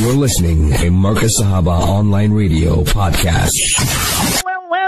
You're listening to Markaz Sahaba Online Radio Podcast.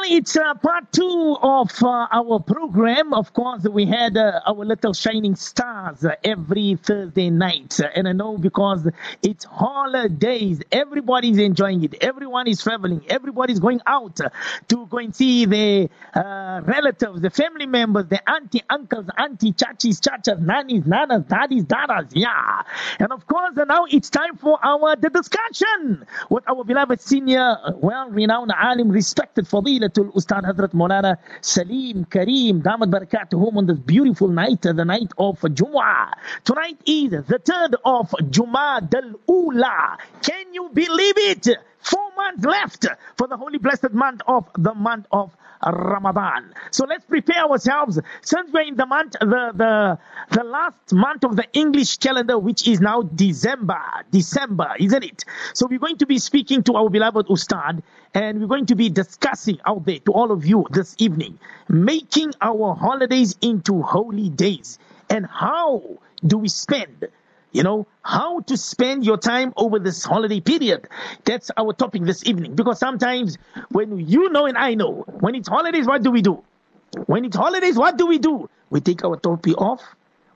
It's uh, part two of uh, our program. Of course, we had uh, our little shining stars every Thursday night. And I know because it's holidays, everybody's enjoying it. Everyone is traveling. Everybody's going out to go and see their uh, relatives, the family members, the auntie, uncles, auntie, chachis, chachas, nannies, nanas, daddies, dadas. Yeah. And of course, now it's time for our the discussion with our beloved senior, well-renowned alim, respected Fadilatul Ustad Hazrat Maulana Salim Kareem Damat Barakatuhum on this beautiful night, uh, the night of Jumu'ah. Tonight is the third of Jum'ah Ula. Can you believe it? Four months left for the holy blessed month of the month of Ramadan. So let's prepare ourselves. Since we're in the month, the, the, the last month of the English calendar, which is now December, December, isn't it? So we're going to be speaking to our beloved Ustad and we're going to be discussing out there to all of you this evening, making our holidays into holy days and how do we spend you know, how to spend your time over this holiday period. That's our topic this evening. Because sometimes when you know and I know, when it's holidays, what do we do? When it's holidays, what do we do? We take our topi off,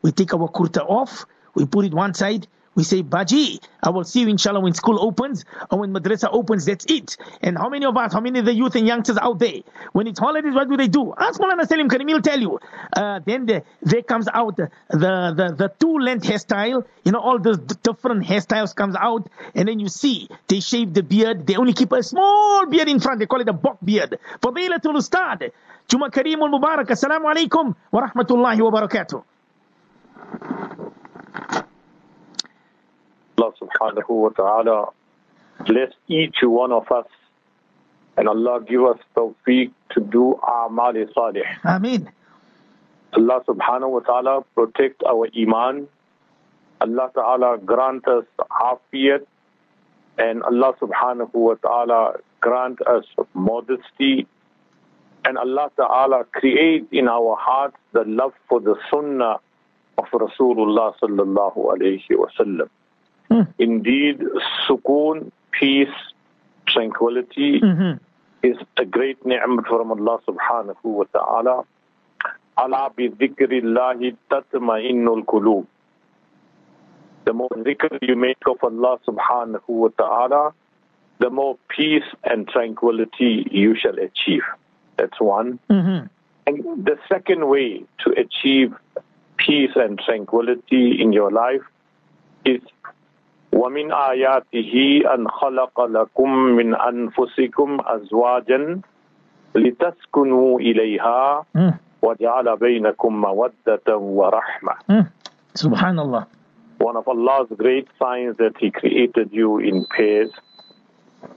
we take our kurta off, we put it one side, we say, Baji, I will see you inshallah when school opens or when madrasa opens, that's it. And how many of us, how many of the youth and youngsters out there, when it's holidays, what do they do? Ask Mulana Salim Karim, he'll tell you. Uh, then the, there comes out the, the, the two-length hairstyle, you know, all the different hairstyles comes out, and then you see, they shave the beard, they only keep a small beard in front, they call it a bock beard. Fadilatul Ustad, Juma Kareemul Mubarak, Assalamu alaikum wa rahmatullahi wa barakatuh. Allah subhanahu wa ta'ala bless each one of us and Allah give us tawfiq to do a'mal salih. Ameen. Allah subhanahu wa ta'ala protect our iman. Allah ta'ala grant us afiyat and Allah subhanahu wa ta'ala grant us modesty and Allah ta'ala create in our hearts the love for the sunnah of Rasulullah sallallahu alayhi wa sallam. Hmm. Indeed, sukoon, peace, tranquility Mhm. is a great ni'mat from Allah subhanahu wa ta'ala. Ala bi dhikrillahi tatma'innul qulub. The more dhikr you make of Allah subhanahu wa ta'ala, the more peace and tranquility you shall achieve. That's one. Mhm. And the second way to achieve peace and tranquility in your life is وَمِنْ آيَاتِهِ أَنْ خَلَقَ لَكُم مِّنْ أَنفُسِكُمْ أَزْوَاجًا لِتَسْكُنُوا إِلَيْهَا Mm. وَجَعَلَ بَيْنَكُم مَّوَدَّةً وَرَحْمَةً Mm. Subhanallah. One of Allah's great signs that He created you in pairs.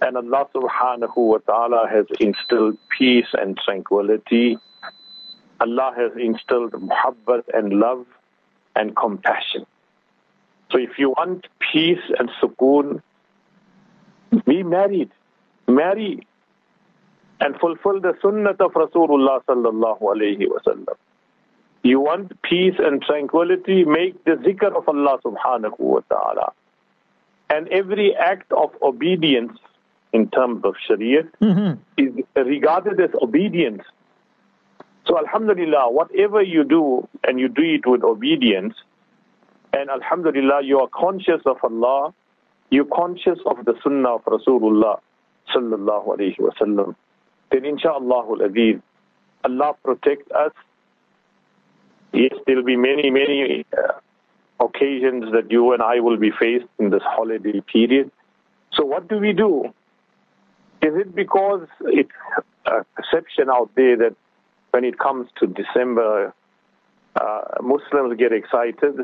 And Allah subhanahu wa ta'ala has instilled peace and tranquility. Allah has instilled muhabbat and love and compassion. So if you want peace and sukoon, be married. Marry and fulfill the sunnah of Rasulullah sallallahu alayhi wa sallam. You want peace and tranquility, make the zikr of Allah subhanahu wa ta'ala. And every act of obedience in terms of Shariah Mhm. is regarded as obedience. So Alhamdulillah, whatever you do and you do it with obedience, and Alhamdulillah, you are conscious of Allah, you're conscious of the Sunnah of Rasulullah sallallahu alayhi wa sallam, then inshaAllah Allah protect us. Yes, there will be many, many uh, occasions that you and I will be faced in this holiday period. So what do we do? Is it because it's a perception out there that when it comes to December, uh, Muslims get excited,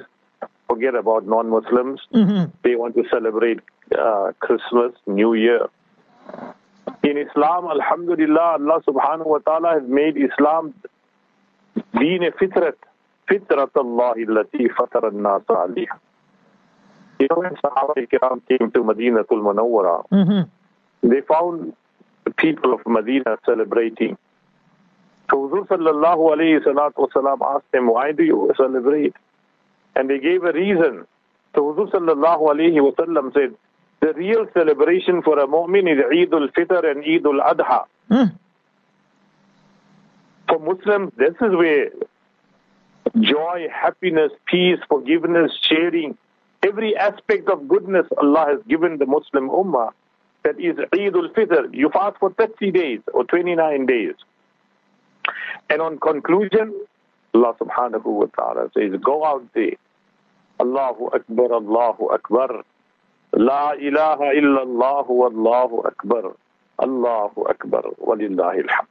forget about non-Muslims. Mhm. They want to celebrate uh, Christmas, New Year. In Islam, Alhamdulillah, Allah subhanahu wa ta'ala has made Islam deen fitrat, fitrat Allah allati fatara an-nas alayha. You know, when Sahaba Ikram came to Madinatul Munawwara, Mhm. they found the people of Medina celebrating. So Huzur sallallahu alayhi salatu wasalam asked them, why do you celebrate? And they gave a reason. So Huzur sallallahu alayhi wasallam said, The real celebration for a mu'min is Eid al-Fitr and Eid al-Adha. Mm. For Muslims, this is where joy, happiness, peace, forgiveness, sharing, every aspect of goodness Allah has given the Muslim Ummah. That is Eid al-Fitr. You fast for 30 days or 29 days. And on conclusion, Allah subhanahu wa ta'ala says, go out there. Allahu Akbar, Allahu Akbar. La ilaha illallah wallahu Akbar. Allahu Akbar. Walillahi alhamd.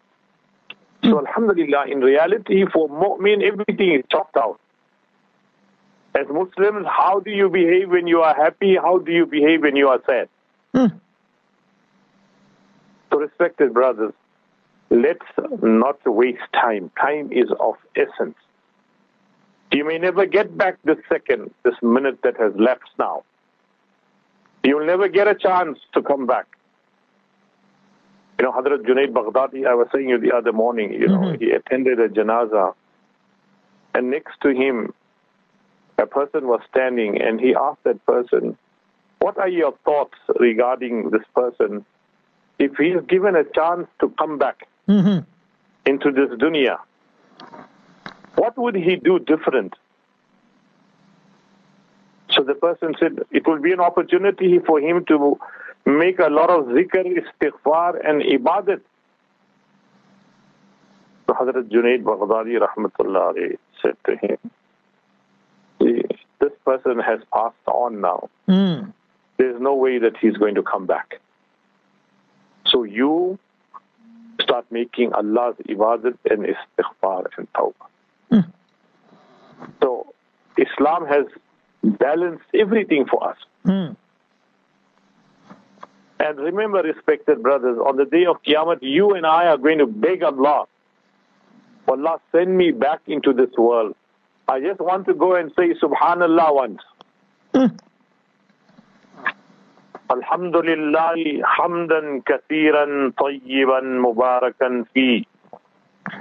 So Alhamdulillah, in reality, for mu'min, everything is chopped out. As Muslims, how do you behave when you are happy? How do you behave when you are sad? Mm. So respected brothers, let's not waste time. Time is of essence. You may never get back this second, this minute that has lapsed now. You'll never get a chance to come back. You know, Hadrat Junaid Baghdadi, I was saying you the other morning, you know, Mhm. he attended a janaza, and next to him, a person was standing, and he asked that person, What are your thoughts regarding this person if he is given a chance to come back Mhm. into this dunya? What would he do different? So the person said it will be an opportunity for him to make a lot of zikr, istighfar, and ibadat. So Hazrat Junaid Baghdadi rahmatullah said to him, this person has passed on now. Mm. There's no way that he's going to come back. So you start making Allah's ibadat and istighfar and tawbah. Mm. So Islam has balanced everything for us. Mm. And remember, respected brothers, on the day of Qiyamah, you and I are going to beg Allah, Allah, send me back into this world. I just want to go and say Subhanallah once. Mm. الحمد لله حمدا كثيرا طيبا مباركا فيه.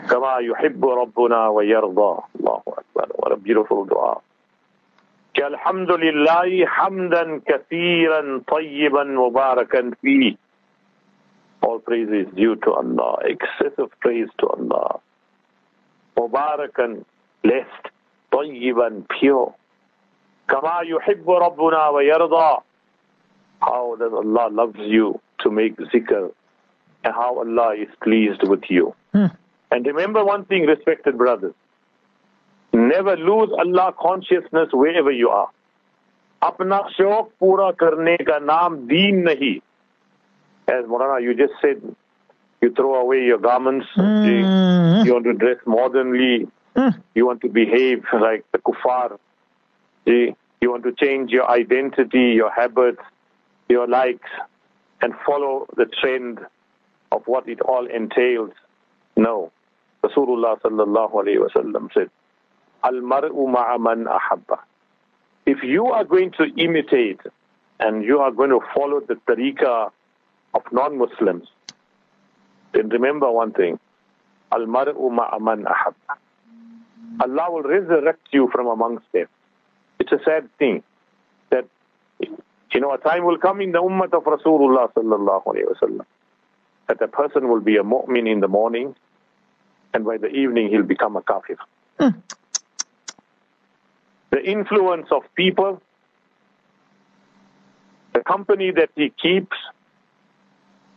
كما يحب ربنا ويرضى. الله أكبر. a beautiful dua الحمد لله حمدا كثيرا طيبا مباركا فيه. All praise is due to Allah. Excessive praise to Allah. مباركا blessed طيبا pure. كما يحب ربنا ويرضى. how that Allah loves you to make zikr and how Allah is pleased with you. Mm. And remember one thing, respected brothers. Never lose Allah consciousness wherever you are. अपना शौक पूरा करने का नाम दीन नहीं. As Morana, you just said, you throw away your garments, Mm. you want to dress modernly, Mm. you want to behave like the kuffar, See, you want to change your identity, your habits, your likes, and follow the trend of what it all entails. No. Rasulullah sallallahu alayhi wasallam said, Al-mar'u ma'a man ahabba. If you are going to imitate and you are going to follow the tariqah of non-Muslims, then remember one thing. Al-mar'u ma'a man ahabba. Allah will resurrect you from amongst them. It's a sad thing that you know a time will come in the ummah of Rasulullah sallallahu alaihi wasallam that a person will be a mu'min in the morning and by the evening he'll become a kafir. Mm. The influence of people, the company that he keeps,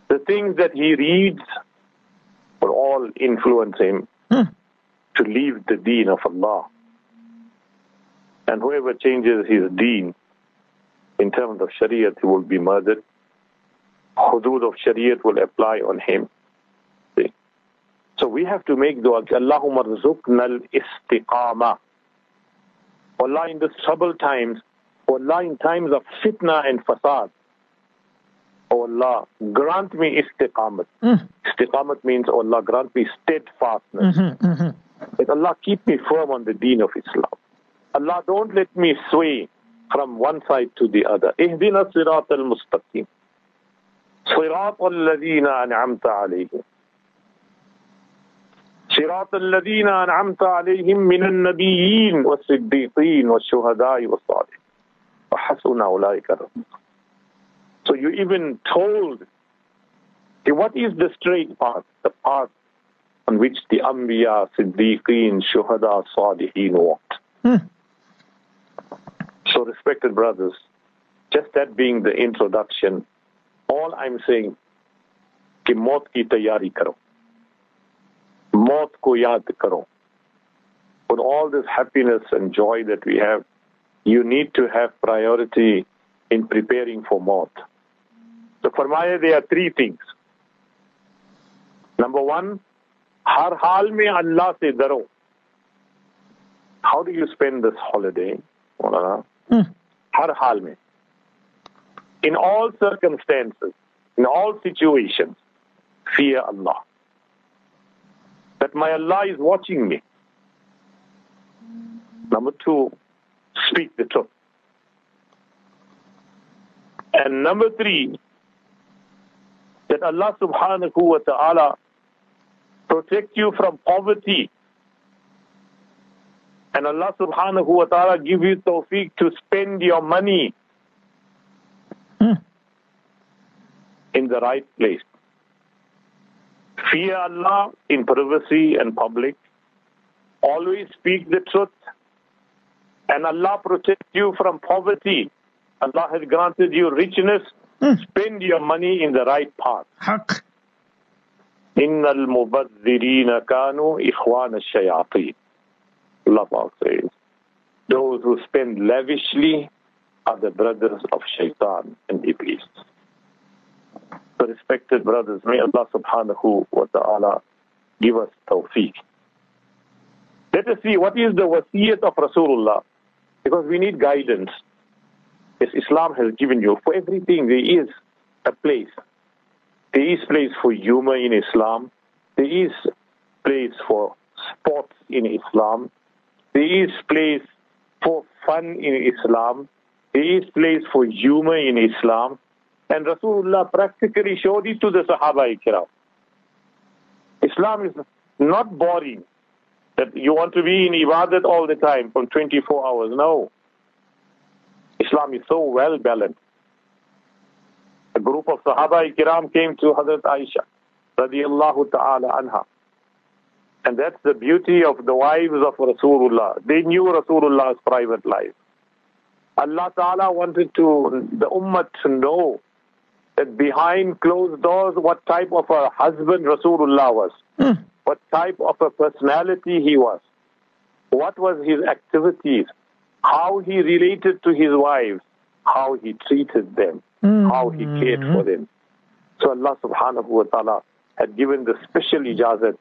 the things that he reads will all influence him Mm. to leave the deen of Allah. And whoever changes his deen in terms of Shariat, he will be murdered. Hudud of Shariat will apply on him. See? So we have to make dua, Allahumma rizukna al-istiqama. Allah in these troubled times, Allah in times of fitna and fasad, Oh Allah, grant me istiqamat. Mm. Istiqamat means, oh Allah, grant me steadfastness. Mhm. Mhm. Allah keep me firm on the deen of Islam. Allah don't let me sway from one side to the other. اهدنا الصراط المستقيم. صراط الذين أنعمت عليهم. صراط الذين أنعمت عليهم من النبيين والصديقين والشهداء والصالحين. وحسن أولئك رفيقا. So you even told, okay, what is the straight path? The path on which the Anbiya, Siddiqeen, Shuhada, Salihin walked. Hmm. So respected brothers, just that being the introduction, all I'm saying, कि मौत की तैयारी करो मौत को याद करो with all this happiness and joy that we have, you need to have priority in preparing for maut. So फरमाया there are three things. Number one, हर हाल में अल्लाह से डरो. How do you spend this holiday? Maulana? Hmm. हर हाल में. In all circumstances, in all situations, fear Allah. That my Allah is watching me. Number two, speak the truth. And number three, that Allah subhanahu wa ta'ala protect you from poverty. And Allah subhanahu wa ta'ala give you tawfiq to spend your money Hmm. in the right place. Fear Allah in privacy and public. Always speak the truth. And Allah protect you from poverty. Allah has granted you richness. Hmm. Spend your money in the right path. حق إن المبذرين كانوا إخوان الشياطين. Allah Ta'ala says, those who spend lavishly are the brothers of shaitan and iblis. Respected brothers, may Allah subhanahu wa ta'ala give us tawfiq. Let us see what is the wasiyat of Rasulullah because we need guidance. Yes, Islam has given you for everything there is a place. There is place for humor in Islam. There is place for sports in Islam. There is place for fun in Islam. There is place for humor in Islam. And Rasulullah practically showed it to the Sahaba Ikram. Islam is not boring. That you want to be in ibadat all the time from 24 hours. No. Islam is so well balanced. A group of Sahaba Kiram came to Hazrat Aisha radiallahu ta'ala anha. And that's the beauty of the wives of Rasulullah. They knew Rasulullah's private life. Allah Ta'ala wanted to the ummah to know that behind closed doors what type of a husband Rasulullah was, Hmm. what type of a personality he was, what was his activities, how he related to his wives, how he treated them, how he cared for them. So Allah subhanahu wa ta'ala had given the special ijazat,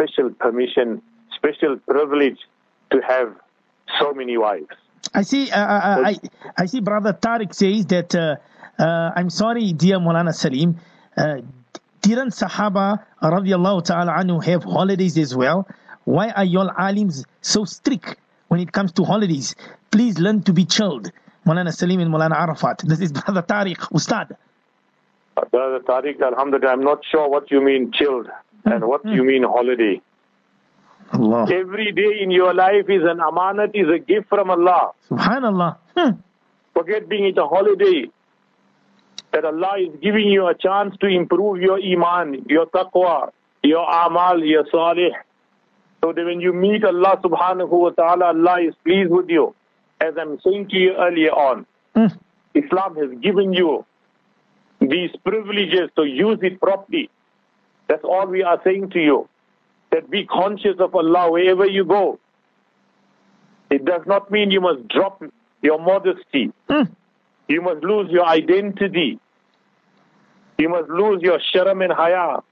special permission, special privilege to have so many wives. I see. Uh, uh, I I see. Brother Tariq says that. Uh, uh, I'm sorry, dear Molana Salim. Uh, didn't Sahaba radiallahu ta'ala anhu have holidays as well? Why are y'all alims so strict when it comes to holidays? Please learn to be chilled. Molana Salim and Molana Arafat. This is Brother Tariq, Ustad. Uh, Brother Tariq, Alhamdulillah, I'm not sure what you mean chilled and what do you mean holiday. Allah. Every day in your life is an amanat, is a gift from Allah. Subhanallah. Hmm. Forget being it a holiday. That Allah is giving you a chance to improve your iman, your taqwa, your amal, your salih. So that when you meet Allah subhanahu wa ta'ala, Allah is pleased with you. As I'm saying to you earlier on, Hmm. Islam has given you these privileges to use it properly. That's all we are saying to you. That be conscious of Allah wherever you go. It does not mean you must drop your modesty. Mm. You must lose your identity. You must lose your sharam and haya.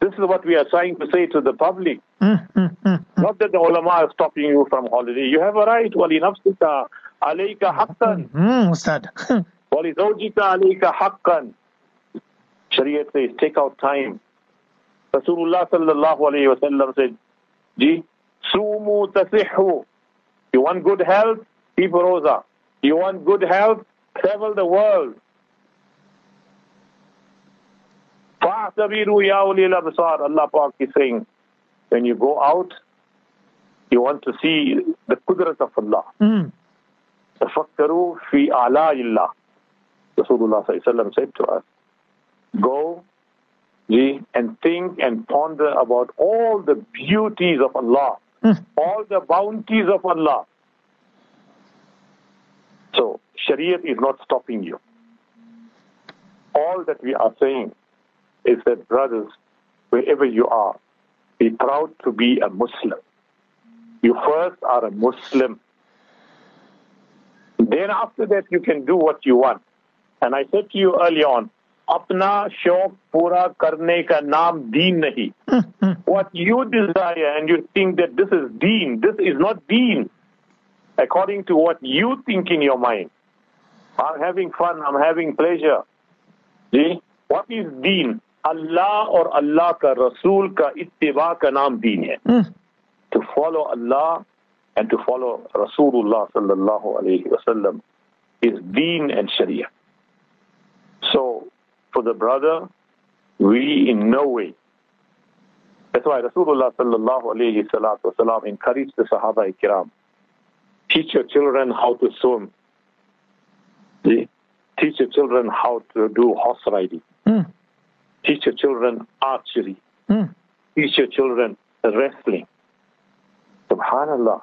This is what we are trying to say to the public. Mm, mm, not that the ulama are stopping you from holiday. You have a right. Wali nafsika alayka haqqan. Hmm, Ustad. Wali zawjika alayka haqqan. Shariat says take out time रसूलुल्लाह सल्लल्लाहु अलैहि وسلم said, ji sumu tasihhu. You want good health? Keep roza. You want good health? Travel the world. Fa'tabiru ya ulil absar. Allah Pak is saying, when you go out, you want to see the qudrat of Allah. Mm. Tafakkaru صلى الله عليه وسلم said to us, go and think and ponder about all the beauties of Allah, mm. all the bounties of Allah. So, Shariat is not stopping you. All that we are saying is that, brothers, wherever you are, be proud to be a Muslim. You first are a Muslim. Then after that, you can do what you want. And I said to you earlier on, अपना शौक पूरा करने का नाम दीन नहीं what you desire and you think that this is deen this is not deen according to what you think in your mind i'm having fun i'm having pleasure see what is deen Allah or Allah ka Rasul ka ittiba ka naam deen hai to follow Allah and to follow Rasulullah sallallahu alayhi wasallam is deen and sharia so for the brother, we in no way. That's why Rasulullah sallallahu alayhi salatu wasalam encouraged the Sahaba ikram. Teach your children how to swim. Teach your children how to do horse riding. Mm. Teach your children archery. Mm. Teach your children wrestling. Subhanallah.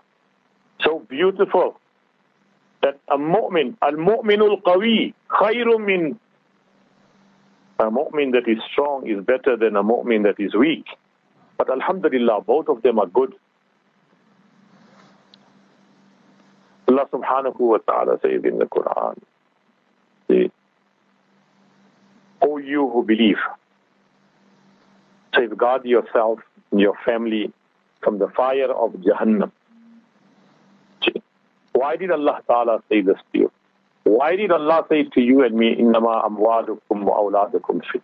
So beautiful that a mu'min, al-mu'minul qawi, khayrun min a mu'min that is strong is better than a mu'min that is weak. But alhamdulillah, both of them are good. Allah subhanahu wa ta'ala says in the Quran, O you who believe, safeguard yourself and your family from the fire of Jahannam. Why did Allah Ta'ala say this to you? Why did Allah say to you and me, Innama amwadukum wa fit?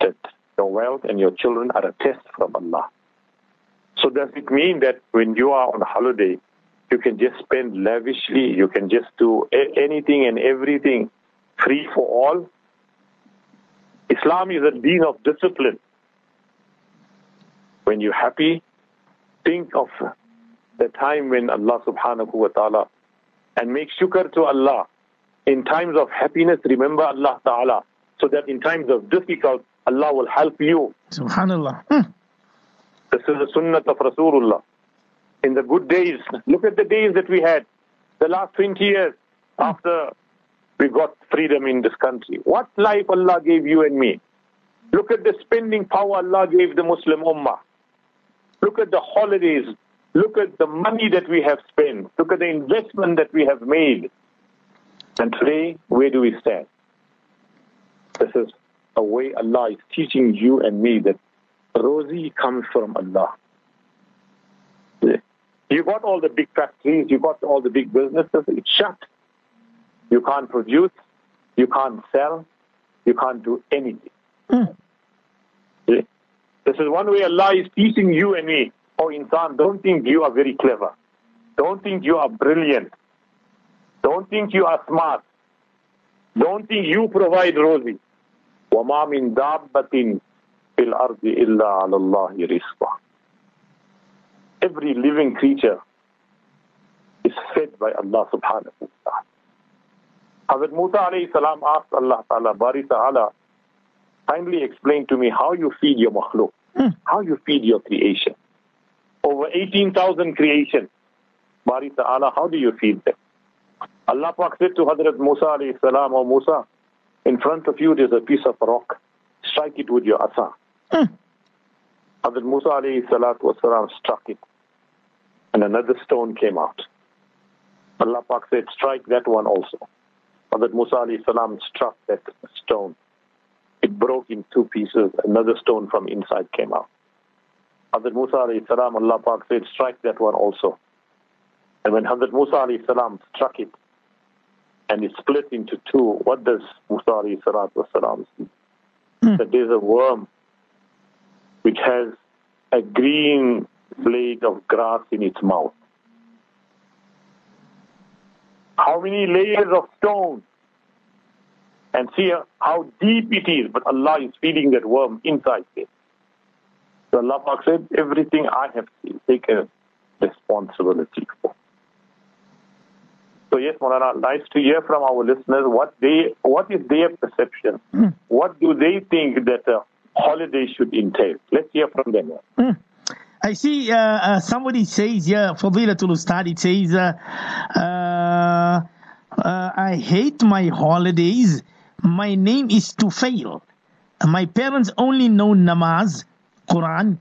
That your wealth and your children are a test from Allah. So does it mean that when you are on holiday, you can just spend lavishly, you can just do anything and everything free for all? Islam is a deen of discipline. When you're happy, think of the time when Allah subhanahu wa ta'ala and make shukr to Allah. In times of happiness, remember Allah Ta'ala, so that in times of difficult, Allah will help you. Subhanallah. Hmm. This is the sunnah of Rasulullah. In the good days, look at the days that we had, the last 20 years after we got freedom in this country. What life Allah gave you and me. Look at the spending power Allah gave the Muslim Ummah. Look at the holidays, Look at the money that we have spent. Look at the investment that we have made. And today, where do we stand? This is a way Allah is teaching you and me that Rozi comes from Allah. You got all the big factories, you got all the big businesses, it's shut. You can't produce, you can't sell, you can't do anything. Mm. This is one way Allah is teaching you and me Oh, insan, don't think you are very clever. Don't think you are brilliant. Don't think you are smart. Don't think you provide rozi. وَمَا مِن دَابَّةٍ فِي الْأَرْضِ إِلَّا عَلَى اللَّهِ رِزْقًا Every living creature is fed by Allah subhanahu wa ta'ala. Hazrat Musa alayhi salam asked Allah ta'ala, Bari ta'ala, kindly explain to me how you feed your makhluk, mm. how you feed your creation over 18,000 creations. Bari Ta'ala, how do you feed them? Allah Pak said to Hazrat Musa alayhi salam, O Musa, in front of you there's a piece of rock. Strike it with your asa. Mm. Hazrat Musa alayhi salatu wasalam struck it. And another stone came out. Allah Pak said, strike that one also. Hazrat Musa alayhi salam struck that stone. It broke in two pieces. Another stone from inside came out. Hazrat Musa alayhi salam, Allah Pak said, strike that one also. And when Hazrat Musa alayhi salam struck it, and it split into two, what does Musa alayhi salam see? Mm. That there's a worm which has a green blade of grass in its mouth. How many layers of stone? And see how deep it is, but Allah is feeding that worm inside it. So Allah Pak said, everything I have taken responsibility for. So yes, Maulana, nice to hear from our listeners what they, what is their perception? What do they think that a holiday should entail? Let's hear from them. I see uh, uh, somebody says here, Fadilatul Ustad, it says, uh, uh, uh, I hate my holidays. My name is Tufail. My parents only know namaz, Quran,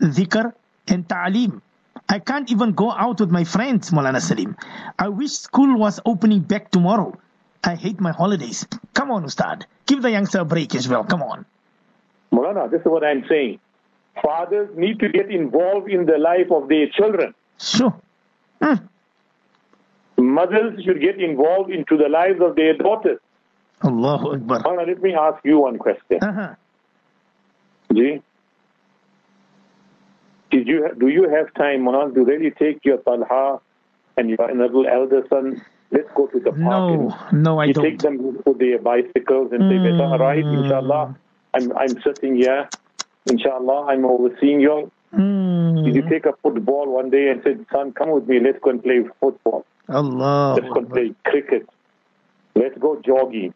dhikr, and ta'aleem. I can't even go out with my friends, Molana Salim. I wish school was opening back tomorrow. I hate my holidays. Come on, Ustad. Give the youngster a break as well. Come on. Maulana, this is what I'm saying. Fathers need to get involved in the life of their children. Sure. Hmm. Mothers should get involved into the lives of their daughters. Allahu Akbar. Maulana, let me ask you one question. Uh-huh. Ji? Did you ha- do you have time, Maulana, to really take your Talha and your little elder son? Let's go to the park. No, and no, I you don't. take them to their bicycles and say, Beta, all right, inshallah, I'm, I'm sitting here. Inshallah, I'm overseeing you. Mm. Did you take a football one day and said, son, come with me, let's go and play football. Allah. Let's go and play cricket. Let's go jogging.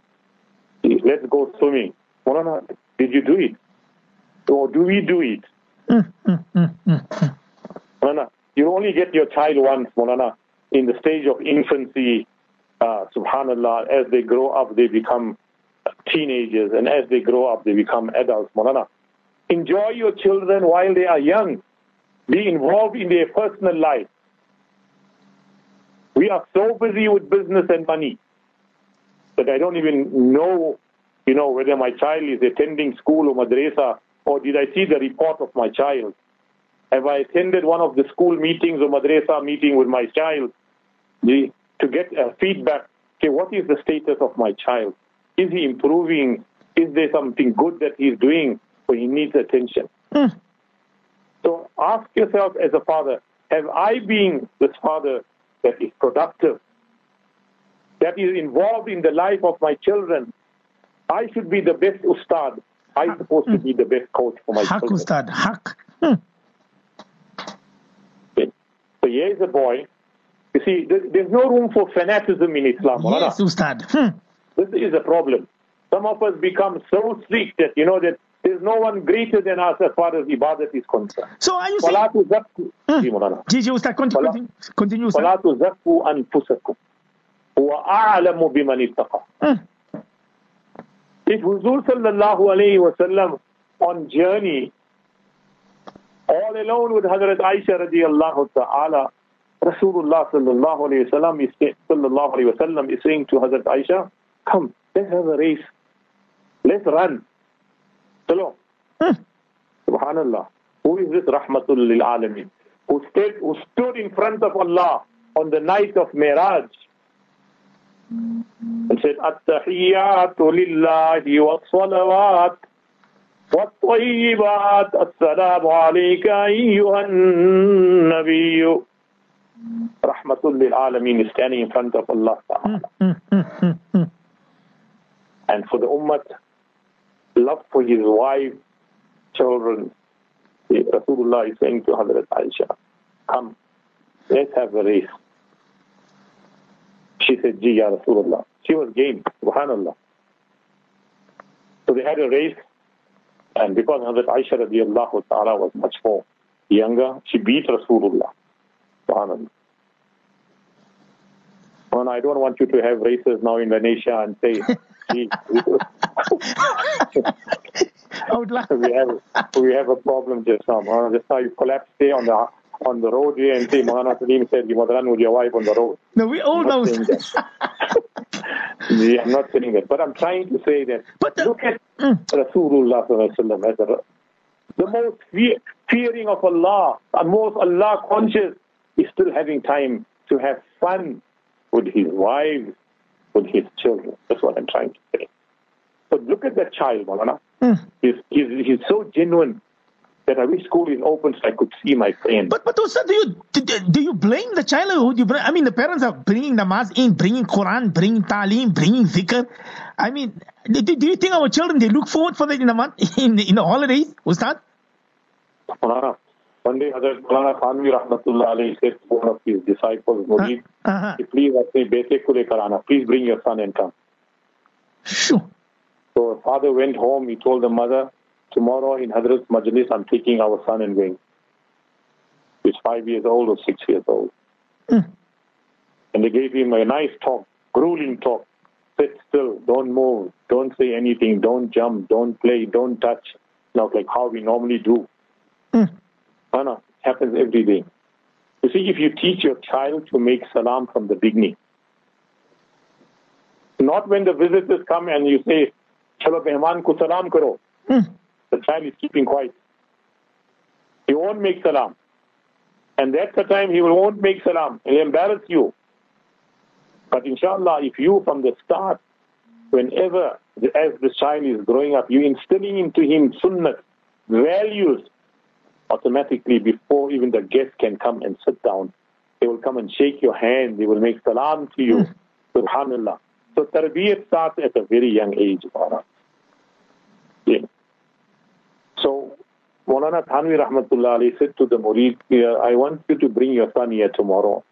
Let's go swimming. Maulana, did you do it? Or do we do it? Maulana, you only get your child once, Maulana, in the stage of infancy. Uh, subhanallah, as they grow up, they become teenagers, and as they grow up, they become adults. Maulana, enjoy your children while they are young. Be involved in their personal life. We are so busy with business and money that I don't even know, you know, whether my child is attending school or madrasa, or did I see the report of my child? Have I attended one of the school meetings or madrasa meeting with my child to get a feedback? Okay, what is the status of my child? Is he improving? Is there something good that he's doing? So he needs attention. Hmm. So ask yourself as a father, have I been this father that is productive, that is involved in the life of my children? I should be the best ustad. I'm supposed to be the best coach for my Haq, children. Ustad, haq. Hmm. So here's a boy. You see, there's no room for fanaticism in Islam. Yes. Ustad. Hmm. This is a problem. Some of us become so strict that, you know, that there's no one greater than us as far as ibadat is concerned. So are you saying... Tuzakku, mm. Ustad, continue, continue, Ustad. If Huzur sallallahu alayhi wa sallam on journey, all alone with Hazrat Aisha radiallahu ta'ala, Rasulullah sallallahu alayhi wa sallam is, sallallahu alayhi wa sallam is saying to Hazrat Aisha, come, let's have a race. Let's run. Chalo. Hmm. Subhanallah. Who is this Rahmatul lil Alameen? Who stood, who stood in front of Allah on the night of Miraj التحيات لله والصلوات والطيبات السلام عليك أيها النبي Alameen is standing in front of Allah. Hmm, hmm, hmm, hmm. And for the Ummah, love for his wife, children, Rasulullah is saying to Hazrat Aisha, come, let's have a race. She said, Ji, Ya Rasulullah. She was game, subhanallah. So they had a race, and because Hazrat Aisha radiallahu ta'ala was much more younger, she beat Rasulullah. Subhanallah. Well, I don't want you to have races now in Lenasia and say, gee, I would like... we have we have a problem just now. Just now you collapse there on the on the road here and say Maulana Salim said you must run with your wife on the road. No, we all know... that. Yeah, I'm not saying that. But I'm trying to say that But the- look at Mm. Rasulullah sallallahu alaihi wasallam as a, the most fe- fearing of Allah and most Allah conscious is still having time to have fun with his wives, with his children. That's what I'm trying to say. So look at that child, Maulana. Hmm. He's, he's, he's so genuine that I wish school is open so I could see my friend. But but also, do you do, do you blame the child? You I mean, the parents are bringing namaz in, bringing Quran, bringing talim, bringing zikr. I mean, do, do you think our children they look forward for that in the month in the, in the holidays, Ustad? Maulana, One day, Hazrat Maulana Thanvi Rahmatullah said to one of his disciples, Murid, Uh-huh. please apne bete ko lekar aana. Please bring your son and come. Sure. So father went home. He told the mother, tomorrow in Hazrat's Majlis, I'm taking our son and going. He's five years old or six years old. Mm. And they gave him a nice talk, grueling talk. Sit still, don't move, don't say anything, don't jump, don't play, don't touch. Not like how we normally do. Mm. No, no, it happens every day. You see, if you teach your child to make salam from the beginning, not when the visitors come and you say, Chalo mehman ko salam karo. Mm. The child is keeping quiet. He won't make salam. And that's the time he won't make salam. He'll embarrass you. But inshallah, if you from the start, whenever, as the child is growing up, you instilling into him sunnah, values, automatically before even the guest can come and sit down, they will come and shake your hand, they will make salam to you. Hmm. Subhanallah. So tarbiyat starts at a very young age, Farah. Yeah. So Maulana Thanvi Rahmatullah Ali said to the Murid, I want you to bring your son here tomorrow.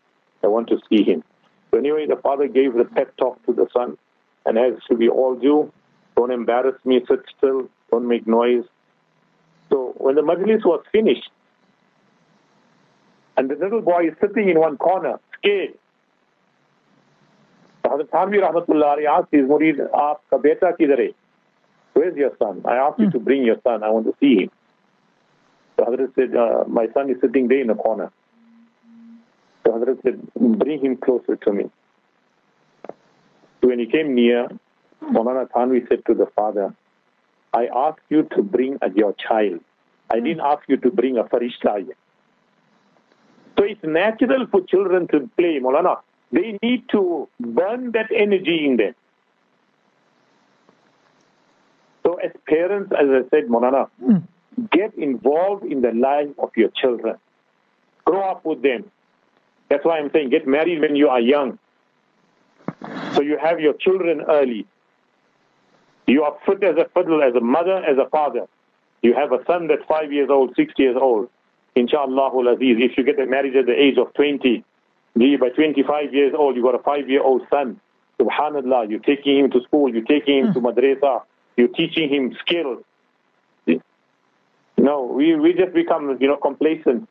I want to see him. So anyway, the father gave the pep talk to the son, and as we all do, don't embarrass me, sit still, don't make noise. So when the majlis was finished, and the little boy is sitting in one corner, scared. Hazrat Thanvi Rahmatullah Ali asked his Murid, Aapka beta kidhar hai? Where's your son? I asked you hmm. to bring your son. I want to see him. So Hazrat said, uh, my son is sitting there in the corner. So Hazrat said, bring him closer to me. So when he came near, Maulana Thanvi said to the father, I asked you to bring a, your child. I didn't ask you to bring a farishta. So it's natural for children to play, Maulana. They need to burn that energy in them. So as parents, as I said, Maulana, Mm. Get involved in the life of your children. Grow up with them. That's why I'm saying get married when you are young. So you have your children early. You are fit as a fiddle, as a mother, as a father. You have a son that's five years old, six years old. Inshallah Aziz, if you get married at the age of 20, by 25 years old, you got a five-year-old son. Subhanallah, you're taking him to school, you're taking him to hmm. madrasa, you're teaching him skills. No, we, we just become, you know, complacent.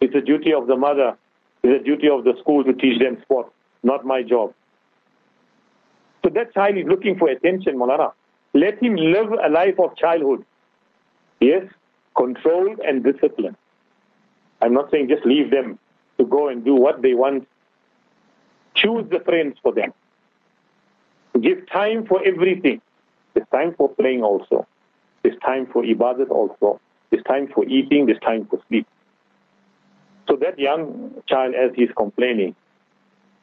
It's a duty of the mother, it's a duty of the school to teach them sport, not my job. So that child is looking for attention, Malana. Let him live a life of childhood. Yes, controlled and disciplined. I'm not saying just leave them to go and do what they want. Choose the friends for them. Give time for everything. There's time for playing also. There's time for ibadat also. There's time for eating. There's time for sleep. So that young child, as he's complaining,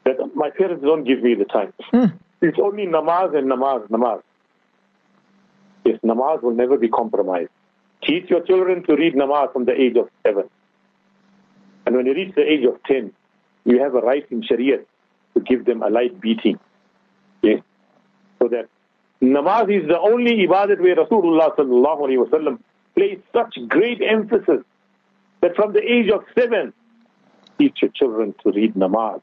that my parents don't give me the time. Mm. It's only namaz and namaz, namaz. Yes, namaz will never be compromised. Teach your children to read namaz from the age of seven. And when you reach the age of ten, you have a right in Sharia to give them a light beating. Yes. So that namaz is the only ibadat where Rasulullah sallallahu alaihi wasallam placed such great emphasis that from the age of seven, teach your children to read namaz.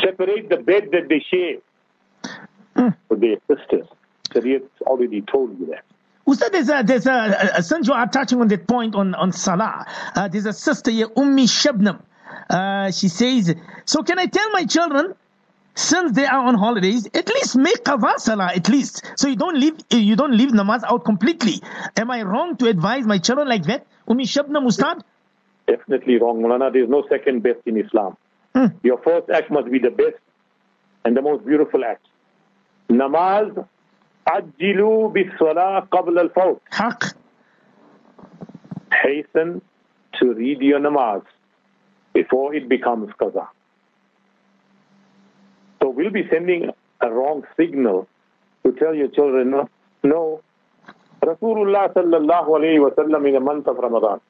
Separate the bed that they share with their sisters. Shariat's already told you that. Ustad, there's a, there's a, since you are touching on that point on, on Salah, uh, there's a sister here, Ummi Shabnam. Uh, she says, so can I tell my children, since they are on holidays, at least make qadha salah at least, so you don't leave you don't leave namaz out completely. Am I wrong to advise my children like that? Ummi Shabnam Ustad? Definitely wrong, Mulana. There's no second best in Islam. Hmm. Your first act must be the best and the most beautiful act. Namaz, ajjilu bis-salah qabla al-fawt. Haq. Hasten to read your namaz before it becomes qaza. So we'll be sending a wrong signal to tell your children, no, no. Rasulullah sallallahu alayhi wa sallam in the month of Ramadan.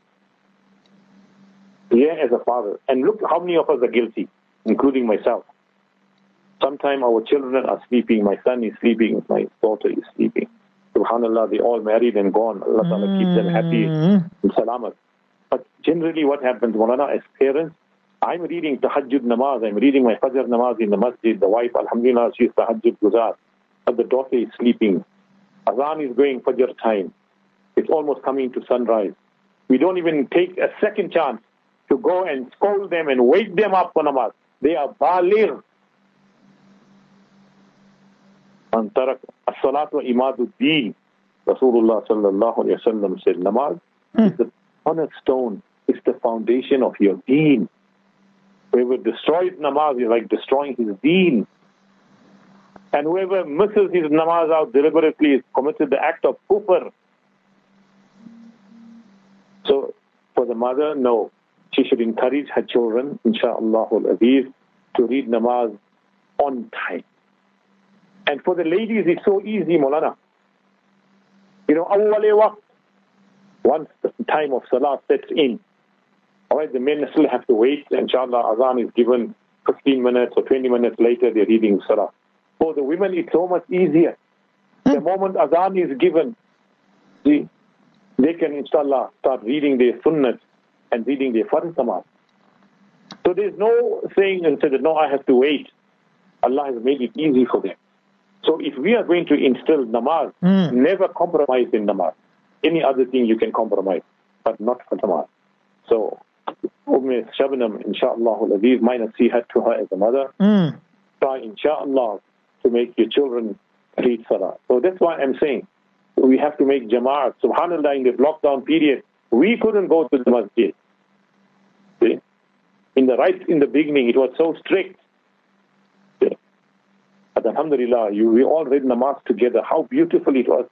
Yeah, as a father. And look how many of us are guilty, including myself. Sometimes our children are sleeping, my son is sleeping, my daughter is sleeping. Subhanallah, they all married and gone. Allah Ta'ala keep them happy Mm. and salamat. But generally what happens, Mulana, as parents, I'm reading tahajjud namaz, I'm reading my fajr namaz in the masjid, the wife, alhamdulillah, she's tahajjud guzar, but the daughter is sleeping. Azan is going fajr time. It's almost coming to sunrise. We don't even take a second chance to go and scold them and wake them up for namaz. They are balir. And tarak as-salatu imaduddin. Rasulullah sallallahu alayhi wa sallam said, namaz is hmm. the cornerstone, it's the foundation of your deen. Whoever destroys namaz is like destroying his deen. And whoever misses his namaz out deliberately is committed the act of kufr. So for the mother, no. She should encourage her children, inshaAllah al-Aziz, to read namaz on time. And for the ladies, it's so easy, Molana. You know, awwale waqt, once the time of salah sets in, all right, the men still have to wait. Inshallah, azan is given 15 minutes or 20 minutes later, they're reading salah. For the women, it's so much easier. The moment azan is given, see, they can, inshallah, start reading their sunnah and reading their farz namaz. So there's no saying and said, no, I have to wait. Allah has made it easy for them. So if we are going to instill namaz, Mm. never compromise in namaz. Any other thing you can compromise, but not for namaz. So, Umm Shabnam, inshallah, al-Aziz, my nasihat to her as a mother, Mm. try, inshallah, to make your children read salah. So that's why I'm saying we have to make jama'at. Subhanallah, in the lockdown period, we couldn't go to the masjid. See? In the right in the beginning, it was so strict. See? But Alhamdulillah, you, we all read namaz together. How beautiful it was.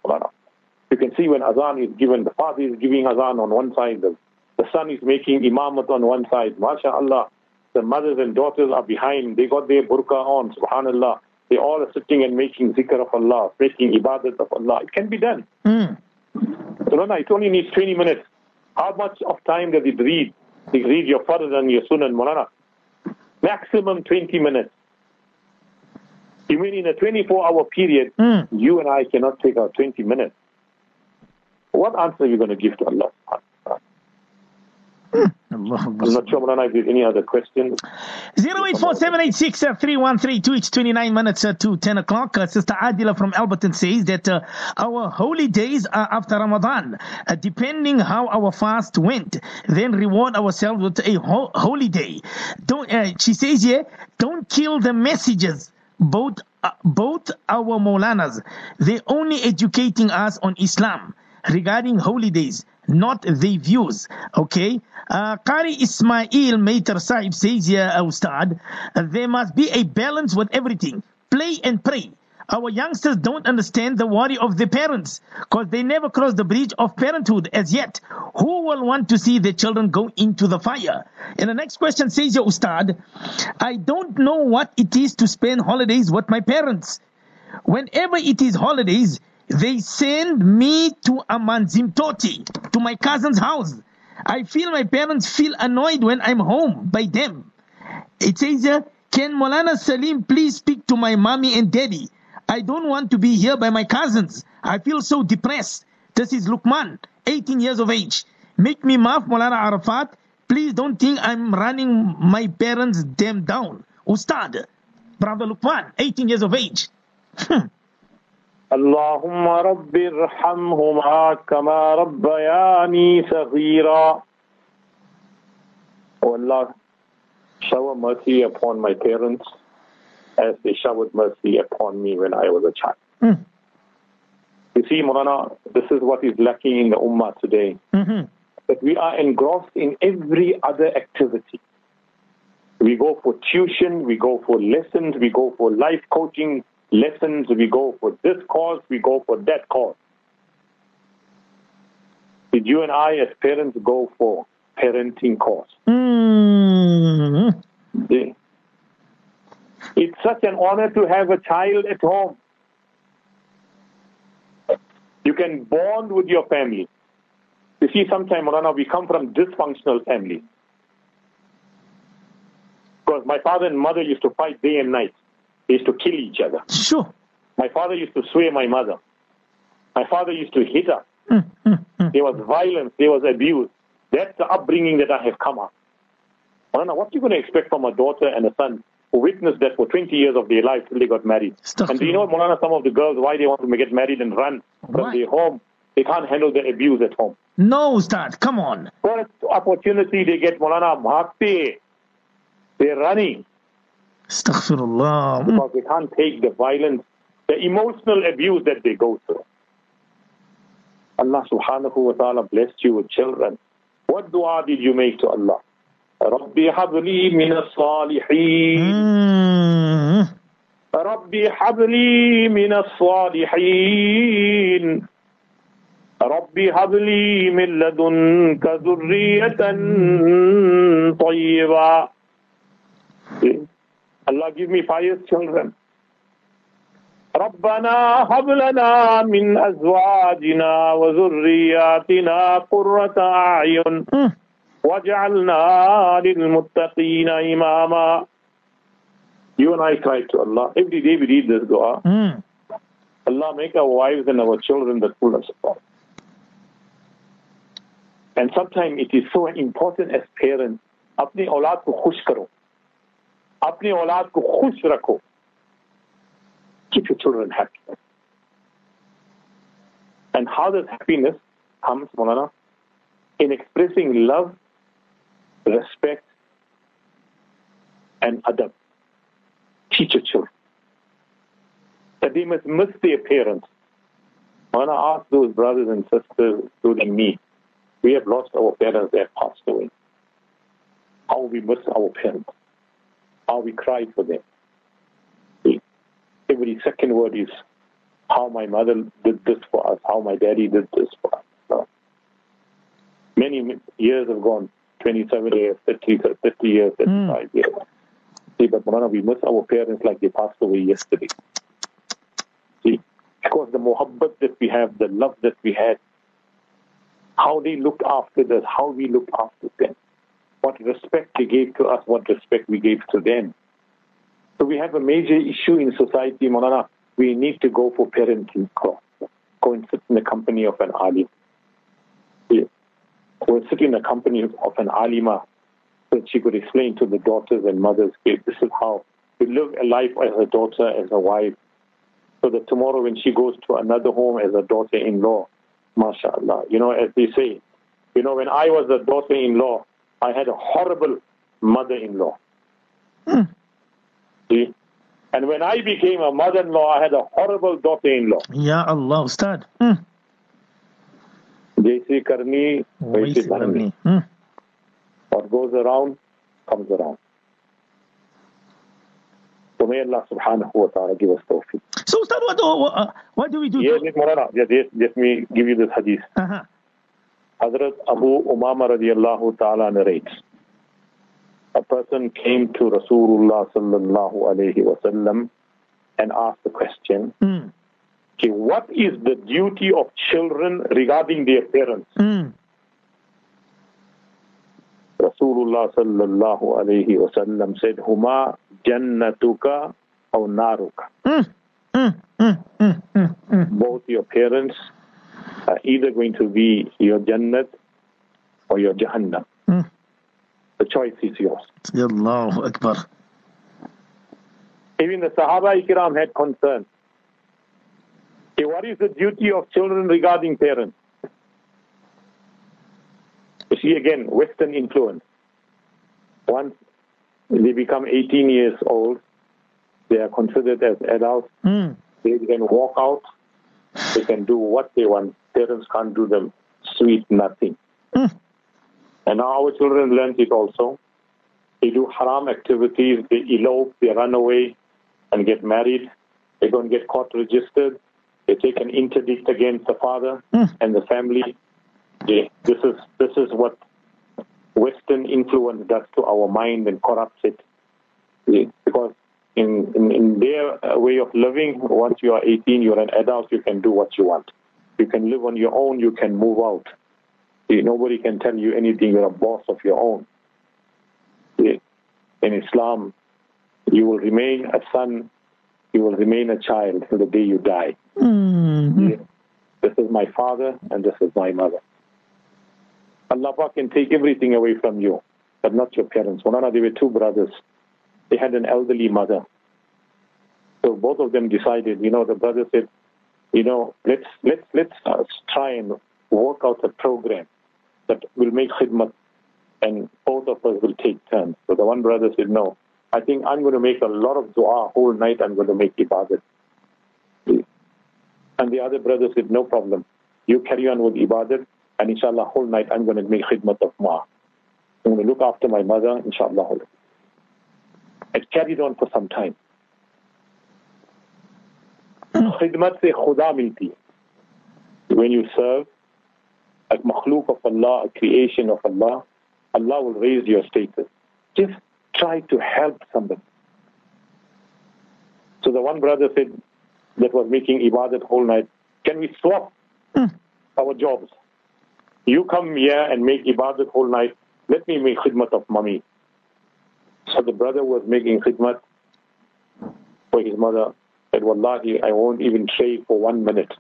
You can see when azan is given, the father is giving azan on one side, the, the son is making imamat on one side. MashaAllah, the mothers and daughters are behind. They got their burqa on, subhanallah. They all are sitting and making zikr of Allah, making ibadat of Allah. It can be done. Mm. So no, no, it only needs 20 minutes. How much of time does it read? You read your farz and your sunnah, and Mulana. Maximum 20 minutes. You mean in a 24 hour period, Mm. you and I cannot take out 20 minutes? What answer are you going to give to Allah? I'm not sure, Mulana, if have any other questions. 0847863132. It's 29 minutes uh, to 10 o'clock. Uh, Sister Adila from Alberton says that uh, our holy days are after Ramadan. Uh, depending how our fast went, then reward ourselves with a ho- holy day. Don't, uh, she says here, don't kill the messages. Both, uh, both our Maulanas, they're only educating us on Islam regarding holidays, not the views. Okay? Uh, Qari Ismail Mater Sahib says here, uh, Ustad, there must be a balance with everything. Play and pray. Our youngsters don't understand the worry of their parents because they never crossed the bridge of parenthood as yet. Who will want to see their children go into the fire? And the next question says here, Ustad, I don't know what it is to spend holidays with my parents. Whenever it is holidays, they send me to Amanzimtoti, to my cousin's house. I feel my parents feel annoyed when I'm home by them. It says here, can Molana Salim please speak to my mommy and daddy? I don't want to be here by my cousins. I feel so depressed. This is Lukman, 18 years of age. Make me maaf, Molana Arafat. Please don't think I'm running my parents them down. Ustad, brother Lukman, 18 years of age. Hmm. اللهم رب ارحمهما كما ربياني صغيرا Oh Allah, shower mercy upon my parents as they showered mercy upon me when I was a child. Mm. You see, Morana, this is what is lacking in the Ummah today. Mhm. That we are engrossed in every other activity. We go for tuition, we go for lessons, we go for life coaching lessons, we go for this course, we go for that course. Did you and I as parents go for parenting course? Mm. See? It's such an honor to have a child at home. You can bond with your family. You see, sometimes, Morana, we come from dysfunctional families. Because my father and mother used to fight day and night. They used to kill each other. Sure. My father used to swear my mother. My father used to hit her. Mm, mm, mm. There was violence, there was abuse. That's the upbringing that I have come up. Maulana, what are you going to expect from a daughter and a son who witnessed that for 20 years of their life till they got married? And do you know, Maulana, some of the girls, why they want to get married and run from their home? They can't handle the abuse at home. No, Ustad, come on. First opportunity they get, bhagte. They're running. Astaghfirullah. Because they can't take the violence, the emotional abuse that they go through. Allah subhanahu wa ta'ala blessed you with children. What dua did you make to Allah? ربي هب لي من الصالحين ربي هب لي من الصالحين ربي هب لي من لدنك ذرية طيبة Allah give me pious children ربنا هب لنا من أزواجنا وذرياتنا قرة أعين وَجَعَلْنَا لِلْمُتَّقِينَ إِمَامًا You and I cry to Allah. Every day we read this dua. Mm. Allah make our wives and our children the fullness of God. And sometimes it is so important as parents, अपनी औलाद को खुश करो अपनी औलाद को खुश रखो keep your children happy and how does happiness comes Maulana in expressing love respect, and adab. Teach your children. That they must miss their parents. I want to ask those brothers and sisters, including me, we have lost our parents, they have passed away. How we miss our parents. How we cry for them. Every second word is how my mother did this for us, how my daddy did this for us. Many years have gone 27 years, 30, 50 years, 35 mm. years. See, but Marana, we miss our parents like they passed away yesterday. See, because the muhabbat that we have, the love that we had, how they looked after us, how we looked after them, what respect they gave to us, what respect we gave to them. So we have a major issue in society, Marana. We need to go for parenting course. Go and sit in the company of an alim was sitting in the company of an alima so she could explain to the daughters and mothers, this is how you live a life as a daughter, as a wife, so that tomorrow when she goes to another home as a daughter-in-law, mashallah, you know, as they say, you know, when I was a daughter-in-law, I had a horrible mother-in-law. Hmm. See? And when I became a mother-in-law, I had a horrible daughter-in-law. Ya Allah, Ustad. Hmm. जैसी करनी वैसी भरनी What goes around comes around. So may Allah subhanahu wa ta'ala give us tawfiq. So Ustad, what, uh, what do we do? Yes, Morana, yes, yes, let me give you this hadith. Uh-huh. Hazrat Abu Umama radiallahu ta'ala narrates. A person came to Rasulullah sallallahu alayhi wa sallam and asked the question, mm. Okay, what is the duty of children regarding their parents? Mm. Rasulullah sallallahu alayhi wa sallam said, Huma jannatuka aw naruka. Mm. Mm, mm, mm, Both your parents are either going to be your jannat or your jahannam. The choice is yours. Allahu Akbar. Even the Sahaba Ikram had concern. Okay, what is the duty of children regarding parents? You see again, Western influence. Once they become 18 years old, they are considered as adults. Mm. They can walk out. They can do what they want. Parents can't do them sweet nothing. Mm. And now our children learn it also. They do haram activities. They elope. They run away and get married. They don't get caught registered. They take an interdict against the father mm. and the family. They, this is this is what Western influence does to our mind and corrupts it. Because in, in, in their way of living, once you are 18, you're an adult, you can do what you want. You can live on your own, you can move out. Nobody can tell you anything, you're a boss of your own. In Islam, you will remain a son you will remain a child till the day you die. Mm-hmm. This is my father and this is my mother. Allah can take everything away from you, but not your parents. Mulana, they were two brothers. They had an elderly mother. So both of them decided, you know, the brother said, you know, let's let's let's uh, try and work out a program that will make khidmat, and both of us will take turns. So the one brother said, no, I think I'm going to make a lot of dua whole night. I'm going to make ibadat. And the other brother said, no problem. You carry on with ibadat, and inshallah, whole night I'm going to make khidmat of ma. I'm going to look after my mother, inshallah. It carried on for some time. खिदमत से खुदा मिलती है when you serve a makhluk of Allah, a creation of Allah, Allah will raise your status. Just try to help somebody. So the one brother said that was making ibadat whole night, can we swap mm. our jobs? You come here and make ibadat whole night. Let me make khidmat of mommy. So the brother was making khidmat for his mother said, Wallahi, I won't even trade for one minute.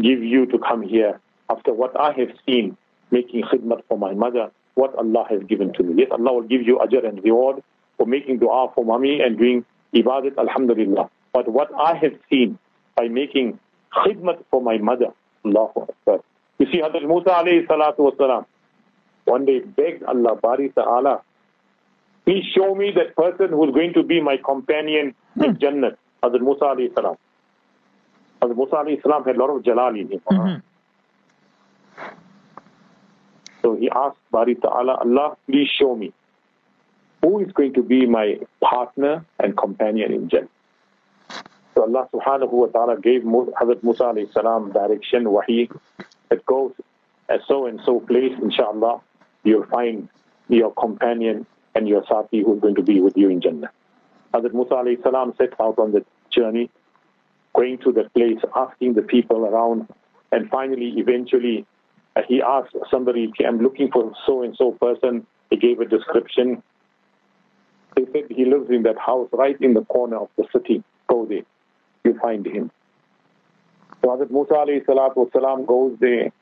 Give you to come here after what I have seen making khidmat for my mother, what Allah has given to me. Yes, Allah will give you ajr and reward for making dua for mommy and doing ibadat, alhamdulillah. But what I have seen by making khidmat for my mother, Allahu Akbar. You see, Hadrat Musa alayhi salatu wasalam, one day begged Allah, Bari Ta'ala, please show me that person who's going to be my companion in. Jannah. Hazrat Musa alayhi salam. Hazrat Musa alayhi salam had a lot of jalal in him. Mm-hmm. So he asked Bari Ta'ala, Allah, please show me who is going to be my partner and companion in Jannah. So Allah subhanahu wa ta'ala gave Hazrat Musa alayhi salam direction, wahi, that goes at so and so place, inshallah, you'll find your companion and your sati who's going to be with you in Jannah. Hazrat Musa salam set out on the journey, going to the place, asking the people around, and finally, eventually, uh, he asked somebody, I'm looking for so and so person. He gave a description. They said he lives in that house right in the corner of the city. Go there. You find him. So Hazrat Musa wasalam goes there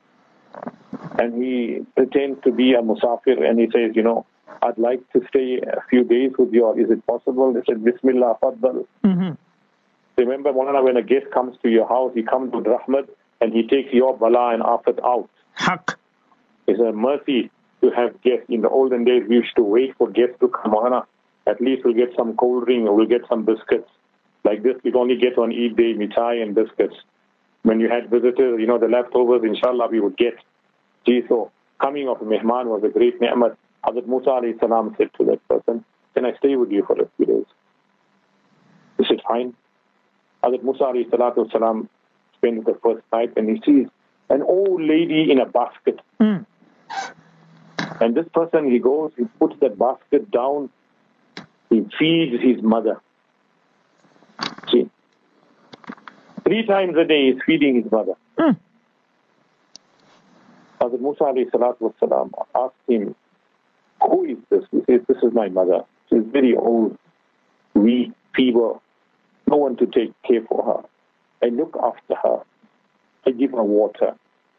and he pretends to be a musafir and he says, you know, I'd like to stay a few days with you. Is it possible? They said, Bismillah, faddal. Mm-hmm. Remember, Molana, when a guest comes to your house, he comes with rahmat and he takes your bala and afat out. Haq. It's a mercy to have guests. In the olden days, we used to wait for guests to come. Molana, at least we'll get some cold drink or we'll get some biscuits. Like this, we'd only get on Eid day, mitai and biscuits. When you had visitors, you know, the leftovers, inshallah, we would get. Gee, so coming of mehman was a great ni'mat. Hazrat Musa salam said to that person, Can I stay with you for a few days? He said, Fine. Hazrat Musa salam spent the first night and he sees an old lady in a basket. Mm. And this person, he goes, he puts that basket down, he feeds his mother. See, three times a day he's feeding his mother. Mm. Hazrat Musa salam asked him, who is this? He says, This is my mother. She's very old, weak, feeble, no one to take care for her. I look after her. I give her water.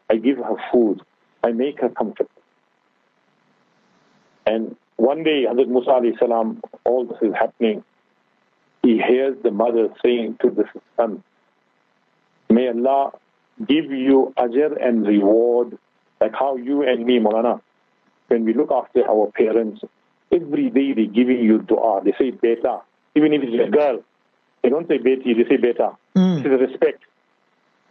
I give her food. I make her comfortable. And one day, Hazrat Musa salam, all this is happening. He hears the mother saying to the son, May Allah give you ajr and reward like how you and me, Molana, when we look after our parents, every day they're giving you dua. They say beta, even if it's a girl. They don't say beti, they say beta. Mm. This is respect.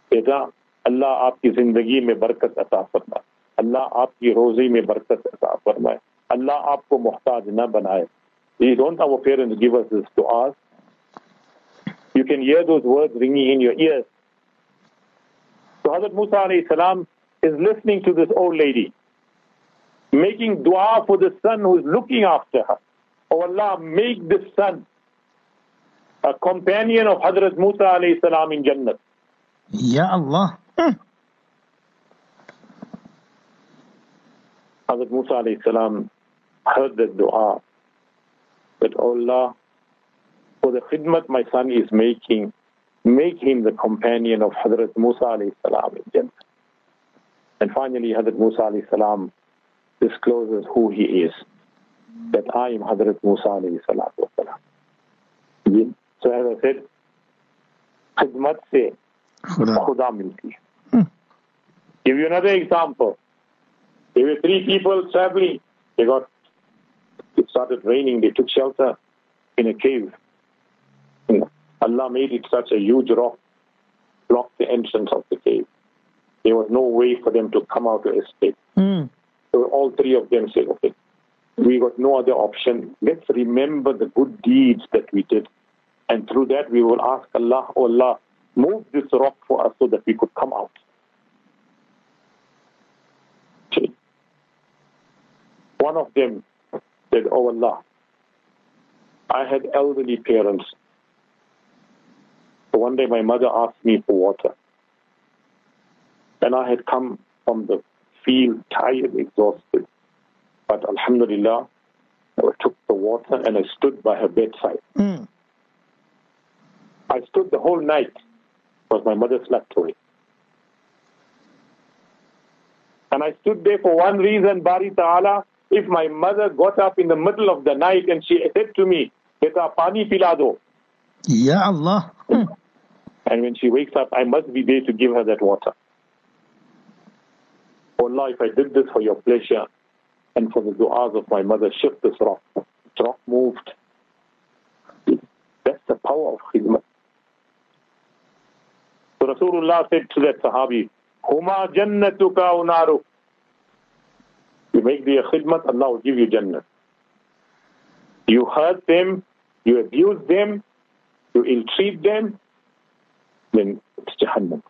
Beta, Allah aapki zindagi mein barkat ata farma. Allah aapki rozi mein barkat ata farma. Allah aapko muhtaj na banaye. They don't our parents give us this dua. You can hear those words ringing in your ears. So Hazrat Musa alayhi salam is listening to this old lady making dua for the son who is looking after her. Oh Allah, make this son a companion of Hadrat Musa alayhi salam in Jannah. Ya Allah. Hmm. Hadrat Musa alayhi salam heard that dua that oh Allah, for the khidmat my son is making, make him the companion of Hadrat Musa alayhi salam in Jannah. And finally, Hadrat Musa alayhi salam discloses who he is. That I am Hadrat Musa alayhi salatu wasalam. So as I said, khidmat se khuda milti hai. Give you another example. There were three people traveling. They got, it started raining. They took shelter in a cave. Allah made it such a huge rock, blocked the entrance of the cave. There was no way for them to come out to escape. Mm. All three of them said, okay, we got no other option. Let's remember the good deeds that we did. And through that, we will ask Allah, oh Allah, move this rock for us so that we could come out. Okay. One of them said, oh Allah, I had elderly parents. So one day my mother asked me for water. And I had come from the field tired, exhausted. But Alhamdulillah, I took the water and I stood by her bedside. Mm. I stood the whole night because my mother slept away. And I stood there for one reason, Bari Ta'ala. If my mother got up in the middle of the night and she said to me, Beta pani pila do. Ya Allah. Mm. And when she wakes up, I must be there to give her that water. Allah, if I did this for your pleasure and for the du'as of my mother, shift this rock. The rock moved. That's the power of khidmat. So Rasulullah said to that Sahabi, Huma jannatuka unaru. You make the khidmat, Allah will give you jannah. You hurt them, you abuse them, you ill treat them, then it's Jahannam.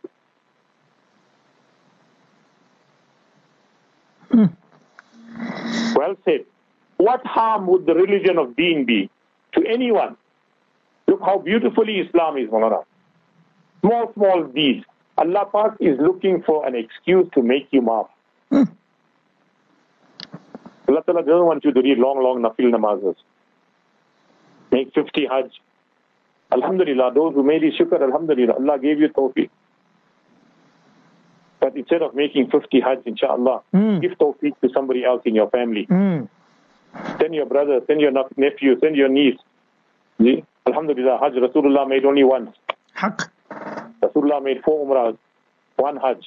Hmm. Well said. What harm would the religion of deen be to anyone? Look how beautifully Islam is, Malana. Small, small deeds. Allah Pak is looking for an excuse to make you maaf. Hmm. Allah Ta'ala doesn't want you to read long, long nafil namazes. Make 50 hajj. Alhamdulillah, those who made it shukr, Alhamdulillah, Allah gave you tawfiq. But instead of making 50 hajj, inshallah, Mm. give tawfiq to somebody else in your family. Mm. Send your brother, send your nephew, send your niece. See? Alhamdulillah, Hajj Rasulullah made only once. Haq. Rasulullah made four umrahs, one Hajj.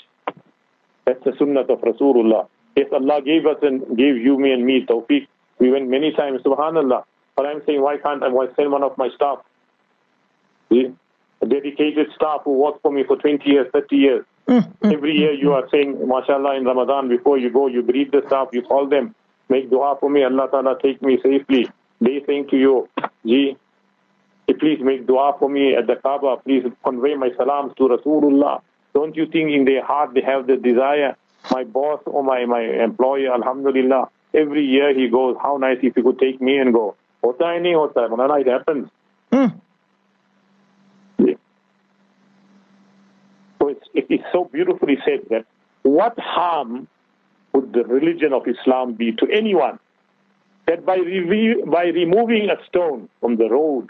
That's the sunnah of Rasulullah. Yes, Allah gave us and gave you, me and me tawfiq. We went many times, subhanallah. But I'm saying, why can't I why send one of my staff? See? A dedicated staff who worked for me for 20 years, 30 years. Mm. Every year you are saying, mashallah, in Ramadan, before you go, you greet the staff, you call them, make dua for me, Allah Ta'ala take me safely. They saying to you, Ji, eh, please make dua for me at the Kaaba, please convey my salams to Rasulullah. Don't you think in their heart they have the desire, my boss or my, my employer, Alhamdulillah, every year he goes, how nice if you could take me and go. Hota hai nahi hota hai, it happens. Mm. Yeah. So it's, it is so beautifully said that what harm would the religion of Islam be to anyone that by, re- by removing a stone from the road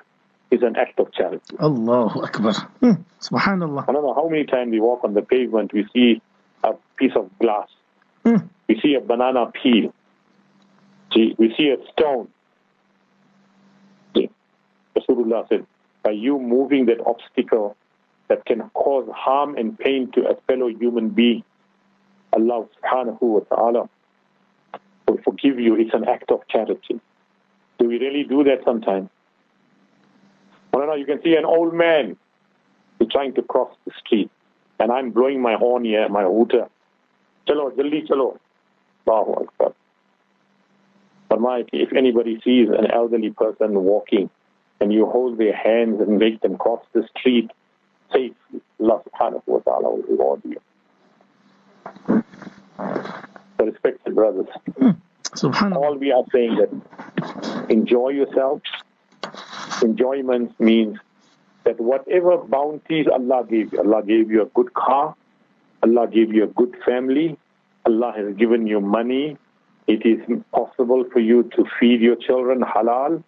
is an act of charity? Allahu Akbar. Mm. Subhanallah. I don't know how many times we walk on the pavement, we see a piece of glass, Mm. we see a banana peel, See, we see a stone. Rasulullah said, by you moving that obstacle that can cause harm and pain to a fellow human being, Allah subhanahu wa ta'ala will forgive you. It's an act of charity. Do we really do that sometimes? Well, no, you can see an old man who's trying to cross the street, and I'm blowing my horn here, my hooter. Chalo, jaldi chalo. Allahu Akbar. Farmaya ki if anybody sees an elderly person walking and you hold their hands and make them cross the street safely, Allah subhanahu wa ta'ala will reward you. So respected brothers, all we are saying that enjoy yourself. Enjoyment means that whatever bounties Allah gave you, Allah gave you a good car, Allah gave you a good family, Allah has given you money, it is possible for you to feed your children halal,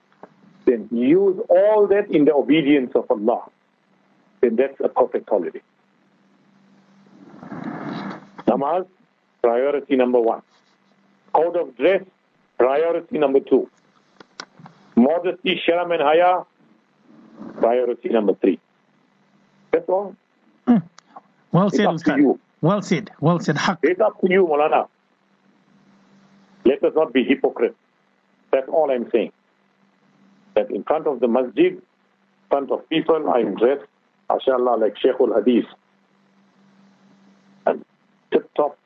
then use all that in the obedience of Allah. Then that's a perfect holiday. Namaz, priority number one. Code of dress, priority number two. Modesty, sharam and haya, priority number three. That's all. Hmm. Well It's said, up to Ustad. you. Well said. Well said. Haq. It's up to you, Molana. Let us not be hypocrites. That's all I'm saying. That in front of the masjid, in front of people, I'm dressed, mashallah, like Sheikhul Hadith. Tip top,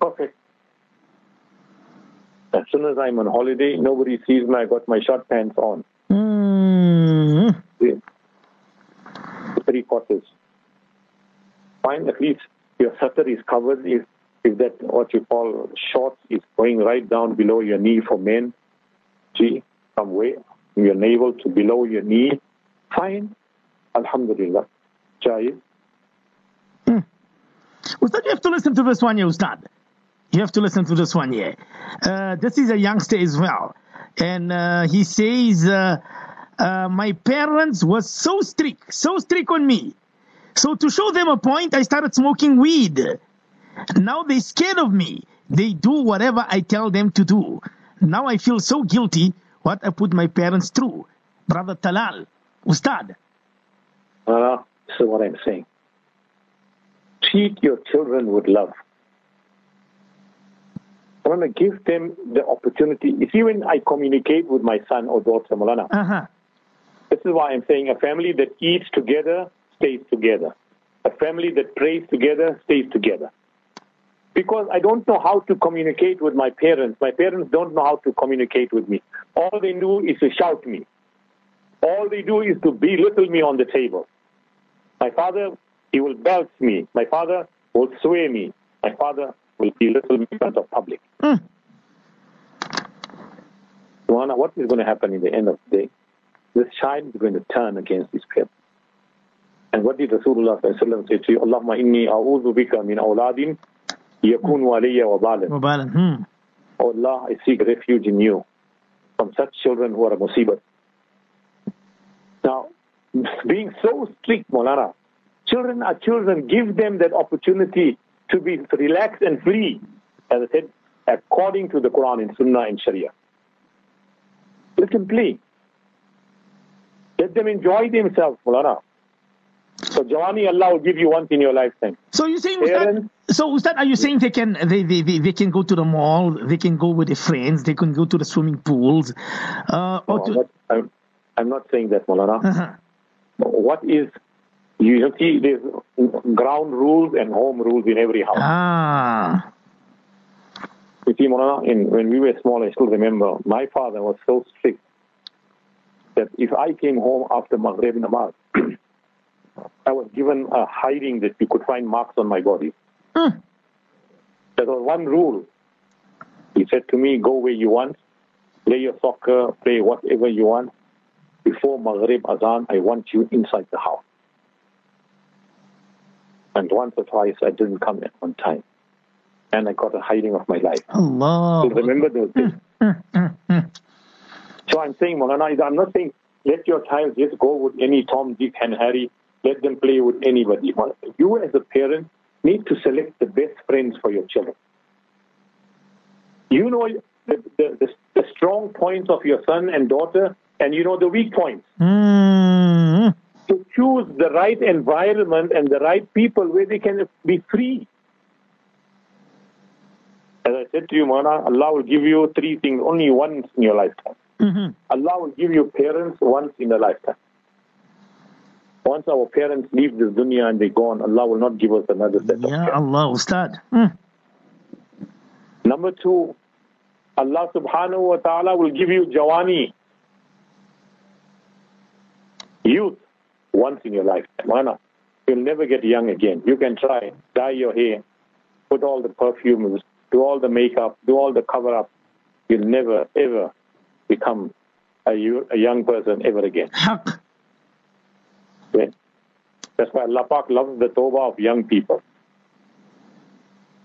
perfect. As soon as I'm on holiday, nobody sees me, I got my short pants on. Mm. Yeah. Three quarters. Fine, at least your satar is covered if, if that what you call shorts is going right down below your knee for men. See, some way, your navel to below your knee. Fine. Alhamdulillah. Jaiz. Ustad, you have to listen to this one here, Ustad. You have to listen to this one here. Uh, this is a youngster as well. And uh, he says, uh, uh, My parents were so strict, so strict on me. So to show them a point, I started smoking weed. Now they're scared of me. They do whatever I tell them to do. Now I feel so guilty what I put my parents through. Brother Talal, Ustad. Uh, this is what I'm saying. Treat your children with love. I want to give them the opportunity. You see, when I communicate with my son or daughter, Malana, Uh-huh. this is why I'm saying a family that eats together stays together. A family that prays together stays together. Because I don't know how to communicate with my parents. My parents don't know how to communicate with me. All they do is to shout me. All they do is to belittle me on the table. My father, he will belch me. My father will swear me. My father will belittle me in front of public. Mm. What is going to happen in the end of the day? This child is going to turn against his parents. And what did Rasulullah sallallahu say to you? Allahumma inni a'udhu bika min awladin yakunu alayya wa balan. Mubarak. Hmm. Oh Allah, I seek refuge in you from such children who are a musibat. Now, being so strict, Molana, children are children. Give them that opportunity to be relaxed and free, as I said, according to the Quran and Sunnah and Sharia. Let them play. Let them enjoy themselves, Molana. So, Jawani, Allah will give you once in your lifetime. So you saying Ustad, Parents- so Ustad, are you saying they can they, they, they, they can go to the mall, they can go with their friends, they can go to the swimming pools, uh, or No, I'm, not, I'm, I'm not saying that, Molana. uh-huh. What is you see there's ground rules and home rules in every house. ah You see, Molana, in, when we were small, I still remember my father was so strict that if I came home after Maghrib Namaz, I was given a hiding that you could find marks on my body. Hmm. There was one rule. He said to me, go where you want, play your soccer, play whatever you want. Before Maghrib Azan, I want you inside the house. And once or twice, I didn't come at one time. And I got a hiding of my life. Allah. So remember those days. Mm, mm, mm, so I'm saying, Molana, is I'm not saying let your child just go with any Tom, Dick, and Harry. Let them play with anybody. You, as a parent, need to select the best friends for your children. You know the, the, the, the strong points of your son and daughter, and you know the weak points. Hmm. To choose the right environment and the right people where they can be free. As I said to you, Mana, Allah will give you three things only once in your lifetime. Mhm. Allah will give you parents once in a lifetime. Once our parents leave this dunya and they gone, Allah will not give us another set of Ya parents. Allah, Ustad. Hmm. Number two, Allah subhanahu wa ta'ala will give you jawani, youth, once in your lifetime. Mana, you'll never get young again. You can try, dye your hair, put all the perfumes, do all the makeup, do all the cover up. You'll never, ever become a, a young person ever again. Yeah. That's why Allah Pak loves the tawbah of young people.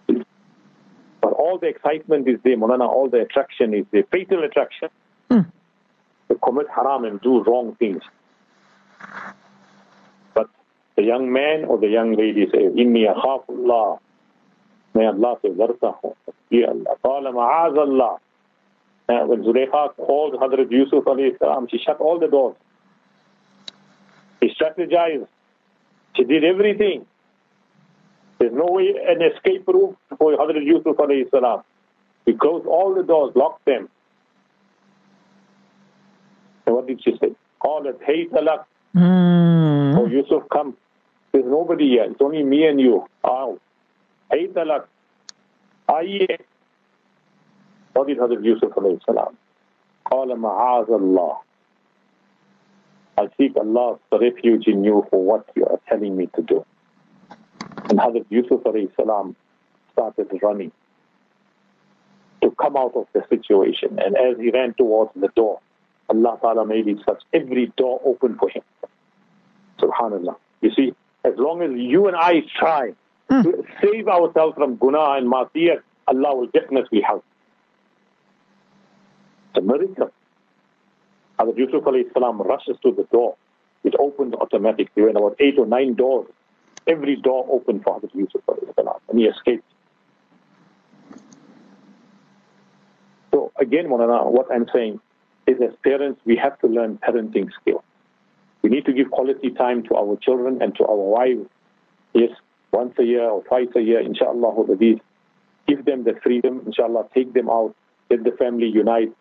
But all the excitement is there, Mulana, all the attraction is there, fatal attraction. Hmm. To commit haram and do wrong things. But the young man or the young lady says, Inni akhafullah. May Allah say, Wartahu. Ya Allah. Qala ma'az Allah. Uh, when Zulaykha called Hazrat Yusuf alayhi salam, she shut all the doors. She strategized. She did everything. There's no way an escape route for Hazrat Yusuf alayhi salam. He closed all the doors, locked them. And what did she say? قالت هيت لك Mm. Oh, Yusuf, come. There's nobody here. It's only me and you. Out. Hey, talak. Aye. What did Hazrat Yusuf alayhi salam? قال معاذ الله. I seek Allah's refuge in you for what you are telling me to do. And Hazrat Yusuf alayhi salam started running to come out of the situation. And as he ran towards the door, Allah Ta'ala made it such every door open for him. Subhanallah. You see, as long as you and I try hmm. to save ourselves from guna and masiyah, Allah will definitely help. It's a miracle. Hazrat Yusuf salam rushes to the door. It opened automatically. When about eight or nine doors, every door opened for Hazrat Yusuf salam, and he escaped. So again, Monana, what I'm saying is as parents, we have to learn parenting skills. We need to give quality time to our children and to our wives. Yes, once a year or twice a year, inshallah, give them the freedom, inshallah, take them out, let the family unite,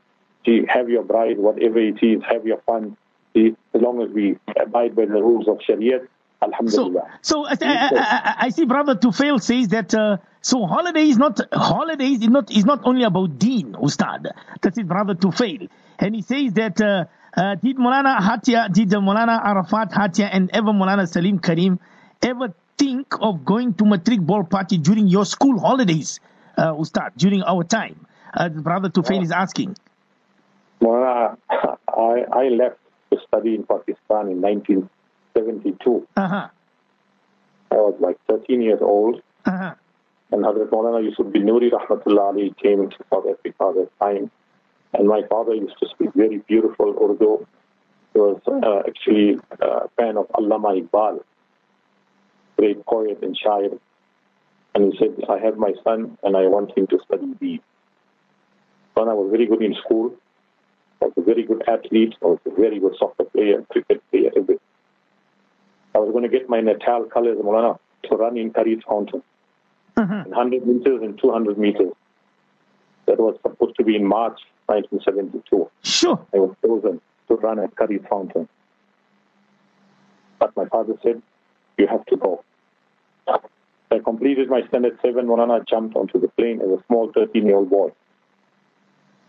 See, have your bride, whatever it is, have your fun. See, as long as we abide by the rules of Sharia, So, so I, I, I, I see Brother Tufail says that uh, so holiday is not holidays is not is not only about Deen, Ustad. That's it, Brother Tufail, and he says that uh, uh, did Mulana Hatia, did the Mulana Arafat Hatia, and ever Mulana Salim Karim ever think of going to matric ball party during your school holidays, uh, Ustad, during our time? Uh, Brother Tufail is asking. Maulana, I, I left to study in Pakistan in 1972. Uh huh. I was like 13 years old. Uh huh. And Hazrat Maulana Yusuf Banuri Rahmatullah Ali came to South Africa at that time. And my father used to speak very beautiful Urdu. He was uh, actually a fan of Allama Iqbal, great poet and shair. And he said, I have my son and I want him to study Deen. Son, I was very good in school. I was a very good athlete. I was a very good soccer player, cricket player, everything. I was going to get my Natal colors, Maulana, to run in Curry Fountain. Uh-huh. 100 meters and 200 meters. That was supposed to be in March 1972. Sure. I was chosen to run at Curry Fountain. But my father said, you have to go. I completed my standard seven when I jumped onto the plane as a small 13-year-old boy.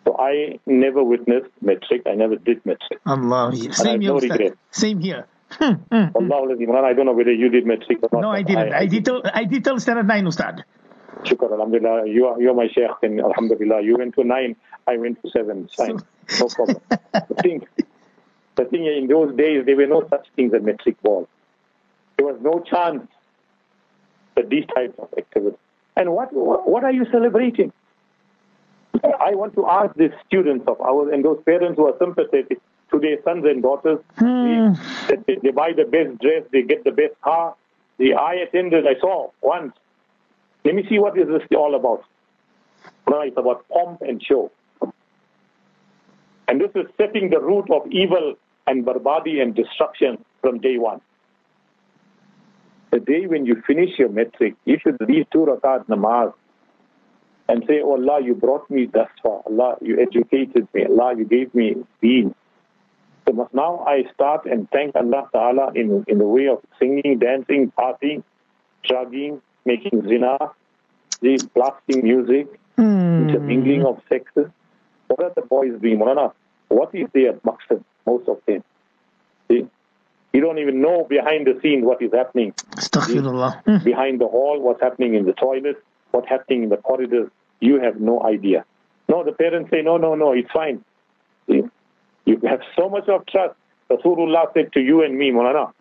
So I never witnessed matric. I never did matric. Allah. I Same have here. no Ustad. Same here. Hmm, hmm. Allah, I don't know whether you did matric or not. No, I didn't. I, did till I did till standard nine, Ustad. Shukr, Alhamdulillah. You are, you are my sheikh, and Alhamdulillah. You went to nine, I went to seven. Fine. No problem. the thing, the thing in those days, there were no such things as matric ball. There was no chance for these types of activities. And what, what are you celebrating? I want to ask the students of ours and those parents who are sympathetic to their sons and daughters. Hmm. They, they, they buy the best dress, they get the best car. The I attended, I saw once. Let me see what is this all about. No, it's about pomp and show. And this is setting the root of evil and barbadi and destruction from day one. The day when you finish your matric, you should read two rakat namaz and say, Oh Allah, you brought me thus far. Allah, you educated me. Allah, you gave me deen. So now I start and thank Allah Ta'ala in, in the way of singing, dancing, partying, drugging, making zina, the blasting music, the hmm. mingling of sexes. What are the boys doing? Mulana? What is their maqsad, most of them? See? You don't even know behind the scenes what is happening. Astaghfirullah. Behind the hall, what's happening in the toilet, what's happening in the corridors. You have no idea. No, the parents say, no, no, no, it's fine. You have so much of trust. Rasulullah said to you and me, Mulana,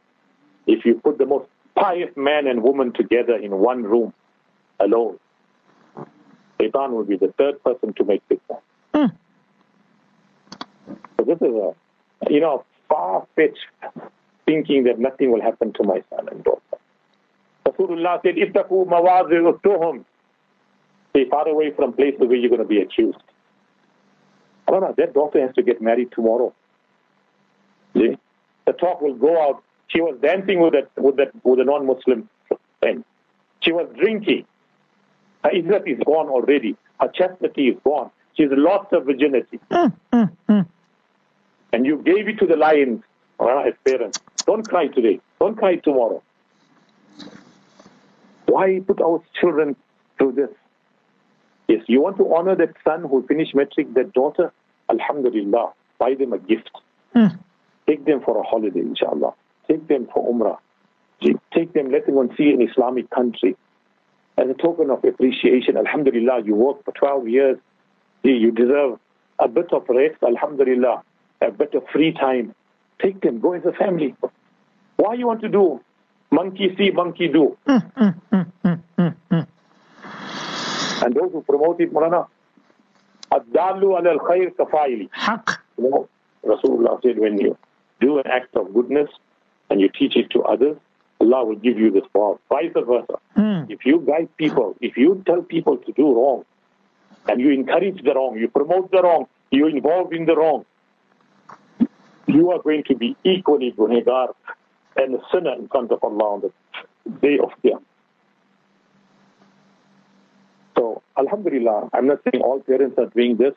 if you put the most pious man and woman together in one room alone, Shaitan will be the third person to make fitna. Hmm. So this is a, you know, far-fetched thinking that nothing will happen to my son and daughter. Rasulullah said, "Ittaqu mawazir tuhum." Stay far away from places where you're going to be accused. Brother, that daughter has to get married tomorrow. See? The talk will go out. She was dancing with that with that with a non-Muslim friend. She was drinking. Her izzat is gone already. Her chastity is gone. She's lost her virginity. And you gave it to the lions uh, as parents. Don't cry today. Don't cry tomorrow. Why put our children through this? Yes, you want to honor that son who finished matric, that daughter? Alhamdulillah. Buy them a gift. Hmm. Take them for a holiday, inshallah. Take them for Umrah. Take them, let them go and see an Islamic country. As a token of appreciation, Alhamdulillah, you worked for 12 years. You deserve a bit of rest, Alhamdulillah, a bit of free time. Take them, go as a family. Why you want to do? Monkey see, monkey do. Hmm, hmm, and those who promote it, Murana, Ad-dalu ala al-khair kafaili. Haq. You know, Rasulullah said, when you do an act of goodness and you teach it to others, Allah will give you this power. Vice versa. Hmm. If you guide people, if you tell people to do wrong, and you encourage the wrong, you promote the wrong, you involve in the wrong, you are going to be equally gunegar and a sinner in front of Allah on the day of Qiyam. So, Alhamdulillah, I'm not saying all parents are doing this.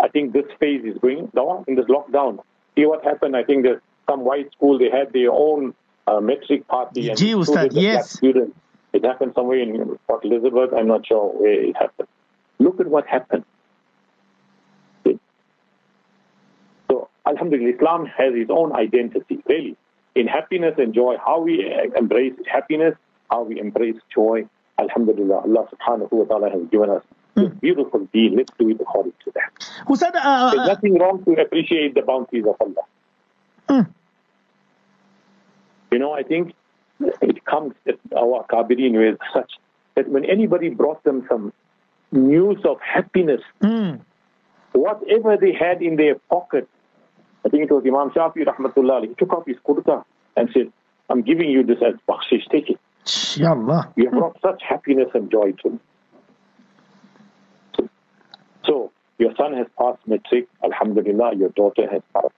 I think this phase is going down in this lockdown. See what happened? I think there's some white school, they had their own uh, matric party. and Gee, Ustad, included the black yes. Students. It happened somewhere in Port Elizabeth. I'm not sure where it happened. Look at what happened. So, Alhamdulillah, Islam has its own identity, really. In happiness and joy, how we embrace happiness, how we embrace joy. Alhamdulillah, Allah subhanahu wa ta'ala has given us this beautiful deed. Let's do it according to that. Ustad, uh, There's uh, nothing wrong to appreciate the bounties of Allah. You know, I think it comes that our Kabirin with such that when anybody brought them some news of happiness, whatever they had in their pocket, I think it was Imam Shafi rahmatullah, he took off his kurta and said, I'm giving you this as bakshish, take it. Ya Allah. You have brought such happiness and joy to me. So, your son has passed matric, alhamdulillah, your daughter has passed.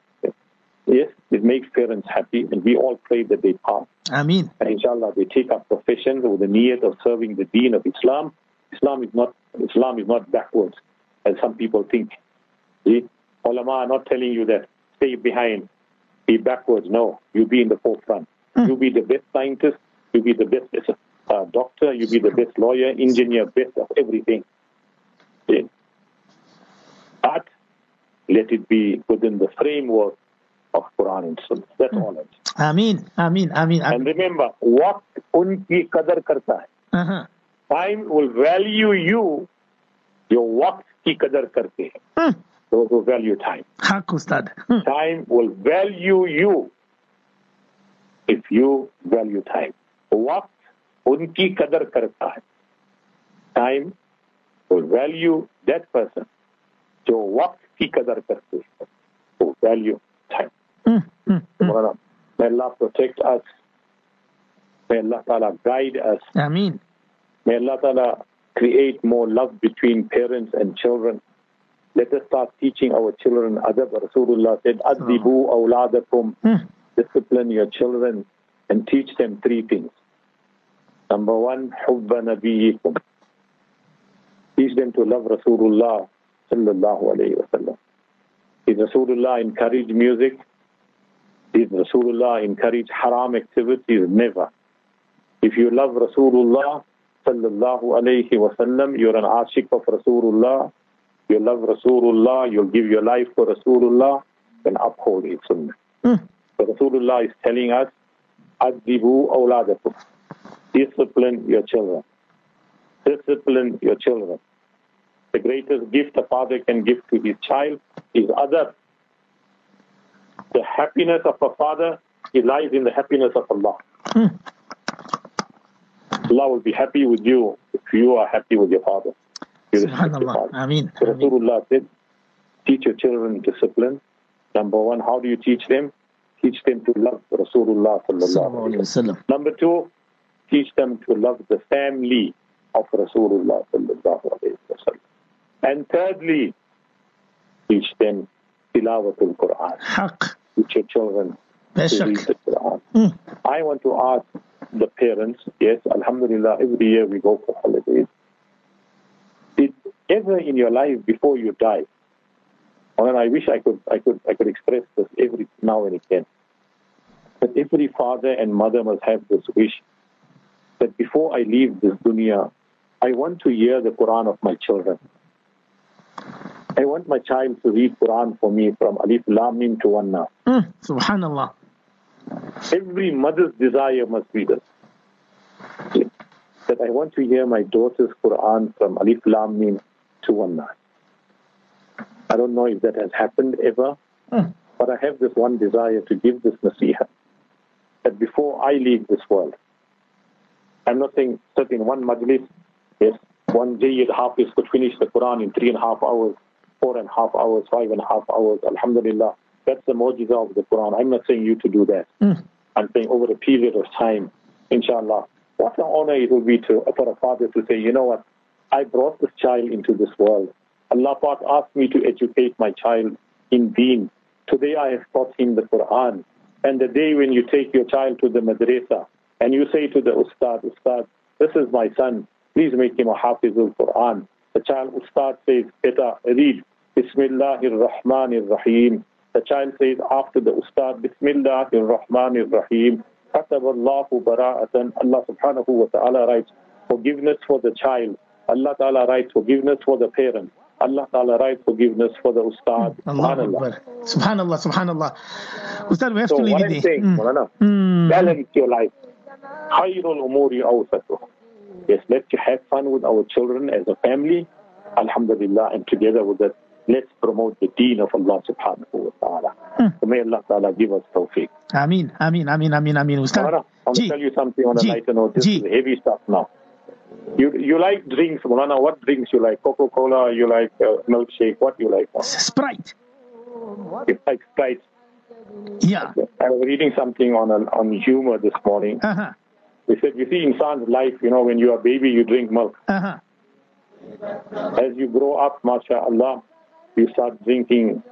Yes, it makes parents happy, and we all pray that they pass. Ameen. And inshallah, they take up professions with the need of serving the deen of Islam. Islam is not Islam is not backwards, as some people think. See, ulama are not telling you that stay behind, be backwards. No, you be in the forefront. Hmm. You be the best scientist. You be the best uh, doctor, you be the best lawyer, engineer, best of everything. Yeah. But let it be within the framework of Quran and Sunnah. That's mm. all. I mean, I mean, I mean. And remember, what unki qadar karta hai. Uh-huh. Time will value you. Your waqt ki qadar karte hai. Hmm. Those who value time. Haq ustad. Hmm. Time will value you if you value time. वक्त उनकी कदर करता है time will value that person जो वक्त की कदर करते हैं who value time Hmm. Hmm. Subhanallah. may Allah protect us may Allah Ta'ala guide us Ameen. May Allah Ta'ala create more love between parents and children. Let us start teaching our children adab. Rasulullah said, Adibu awladakum. Hmm. Discipline your children and teach them three things. Number one, hubba nabiyikum. Teach them to love Rasulullah sallallahu alayhi wa sallam. Did Rasulullah encourage music? Did Rasulullah encourage haram activities? Never. If you love Rasulullah sallallahu alayhi wasallam, you're an ashik of Rasulullah, you love Rasulullah, you'll give your life for Rasulullah, then uphold his sunnah. Hmm. So Rasulullah is telling us, Adibu awladakum. Discipline your children. Discipline your children. The greatest gift a father can give to his child is adab. The happiness of a father it lies in the happiness of Allah. Hmm. Allah will be happy with you if you are happy with your father. You respect your Subhanallah. father. Ameen. So Rasulullah said, teach your children discipline. Number one, how do you teach them? Teach them to love Rasulullah sallallahu Sallallahu alaihi alayhi. Number two, teach them to love the family of Rasulullah And thirdly, teach them tilawatul Quran. Haq. Teach your children to read the Quran. Mm. I want to ask the parents, yes, alhamdulillah, every year we go for holidays. Did ever in your life before you die, and I wish I could, I could, I could express this every now and again. But every father and mother must have this wish that before I leave this dunya, I want to hear the Quran of my children. I want my child to read Quran for me from Alif Lam Mim to Wanna. Mm, subhanallah. Every mother's desire must be this. That I want to hear my daughter's Quran from Alif Lam Mim to Wanna. I don't know if that has happened ever, mm. but I have this one desire to give this nasiha that before I leave this world, I'm not saying sit in one majlis, yes, one Jayyid Hafiz could finish the Quran in three and a half hours, four and a half hours, five and a half hours, Alhamdulillah. That's the mujiza of the Quran. I'm not saying you to do that. Mm. I'm saying over a period of time, inshallah. What an honor it will be to, for a father to say, you know what, I brought this child into this world. Allah Pak asked me to educate my child in deen. Today I have taught him the Quran. And the day when you take your child to the madrasa and you say to the ustad, ustad, this is my son, please make him a hafizul Quran. The child ustad says, beta, read, Bismillahir Rahmanir Rahim. The child says after the ustad, Bismillahir Rahmanir Rahim. Kataballahu bara'atan. Allah subhanahu wa ta'ala writes forgiveness for the child. Allah ta'ala writes forgiveness for the parent. Allah Ta'ala writes forgiveness for the Ustad. Hmm. Subhanallah. Subhanallah, Subhanallah. Ustad, we have so to leave it there. Mm. Mm. Balance your life. Khairul umuri awsatuh. Yes, let's have fun with our children as a family. Alhamdulillah, and together with that, let's promote the deen of Allah subhanahu wa ta'ala. Mm. So may Allah ta'ala give us tawfiq. Ameen, ameen, ameen, ameen, ameen. Ustaz. I'm going to tell you something on a lighter note. This G. is heavy stuff now. You you like drinks, Mulana, what drinks you like? Coca-Cola, you like uh, milkshake, what you like? Sprite. You like Sprite yeah I was reading something on a, on humor this morning. uh-huh. They said, you see, in son's life, you know, when you're a baby, you drink milk. Uh-huh. As you grow up, mashallah, you start drinking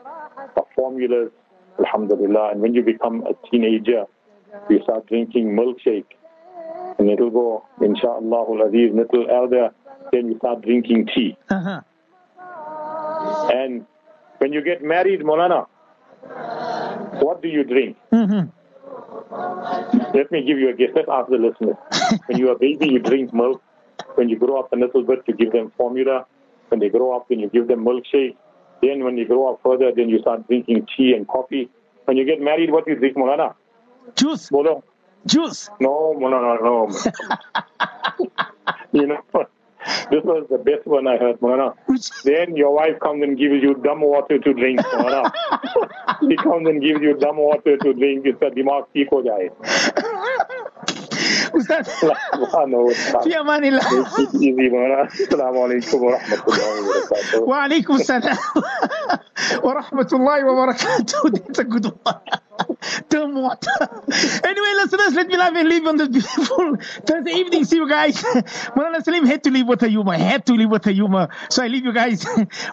formulas, alhamdulillah. And when you become a teenager, you start drinking milkshake. And it'll go, inshallah, aziz, little elder, then you start drinking tea. Uh-huh. And when you get married, Molana, what do you drink? Mm-hmm. Let me give you a guess. Let's ask the listeners. when you're a baby, you drink milk. When you grow up a little bit, you give them formula. When they grow up, then you give them milkshake. Then when you grow up further, then you start drinking tea and coffee. When you get married, what do you drink, Molana? Juice Bolo? juice No, Molana, no. you know, this was the best one I heard, Mona. Then your wife comes and gives you dumb water to drink, Mona. she comes and gives you dumb water to drink. इसका दिमाग ठीक हो जाए. Ustaz. Fiamani lah. salam Mona. Assalamualaikum Wa wabarakatuh. Waalaikumsalam. Warahmatullahi wabarakatuh. That's a good one. Till water. anyway, listeners, let me love and leave on this beautiful Thursday evening. See you guys. Mulana Saleem had to leave with a humor. Had to leave with a humor. So I leave you guys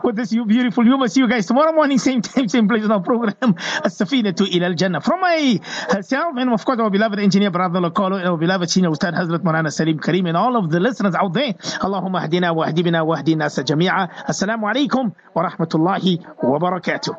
with this beautiful humor. See you guys tomorrow morning, same time, same place on our program. Safina to Ilal Jannah. From myself and of course our beloved engineer brother Lokolo and our beloved senior Ustad Hazrat Mulana Saleem Karim and all of the listeners out there. Allahumma hadina wa ahdibina wa ahdina jami'a. Assalamu alaikum wa rahmatullahi wa barakatuh.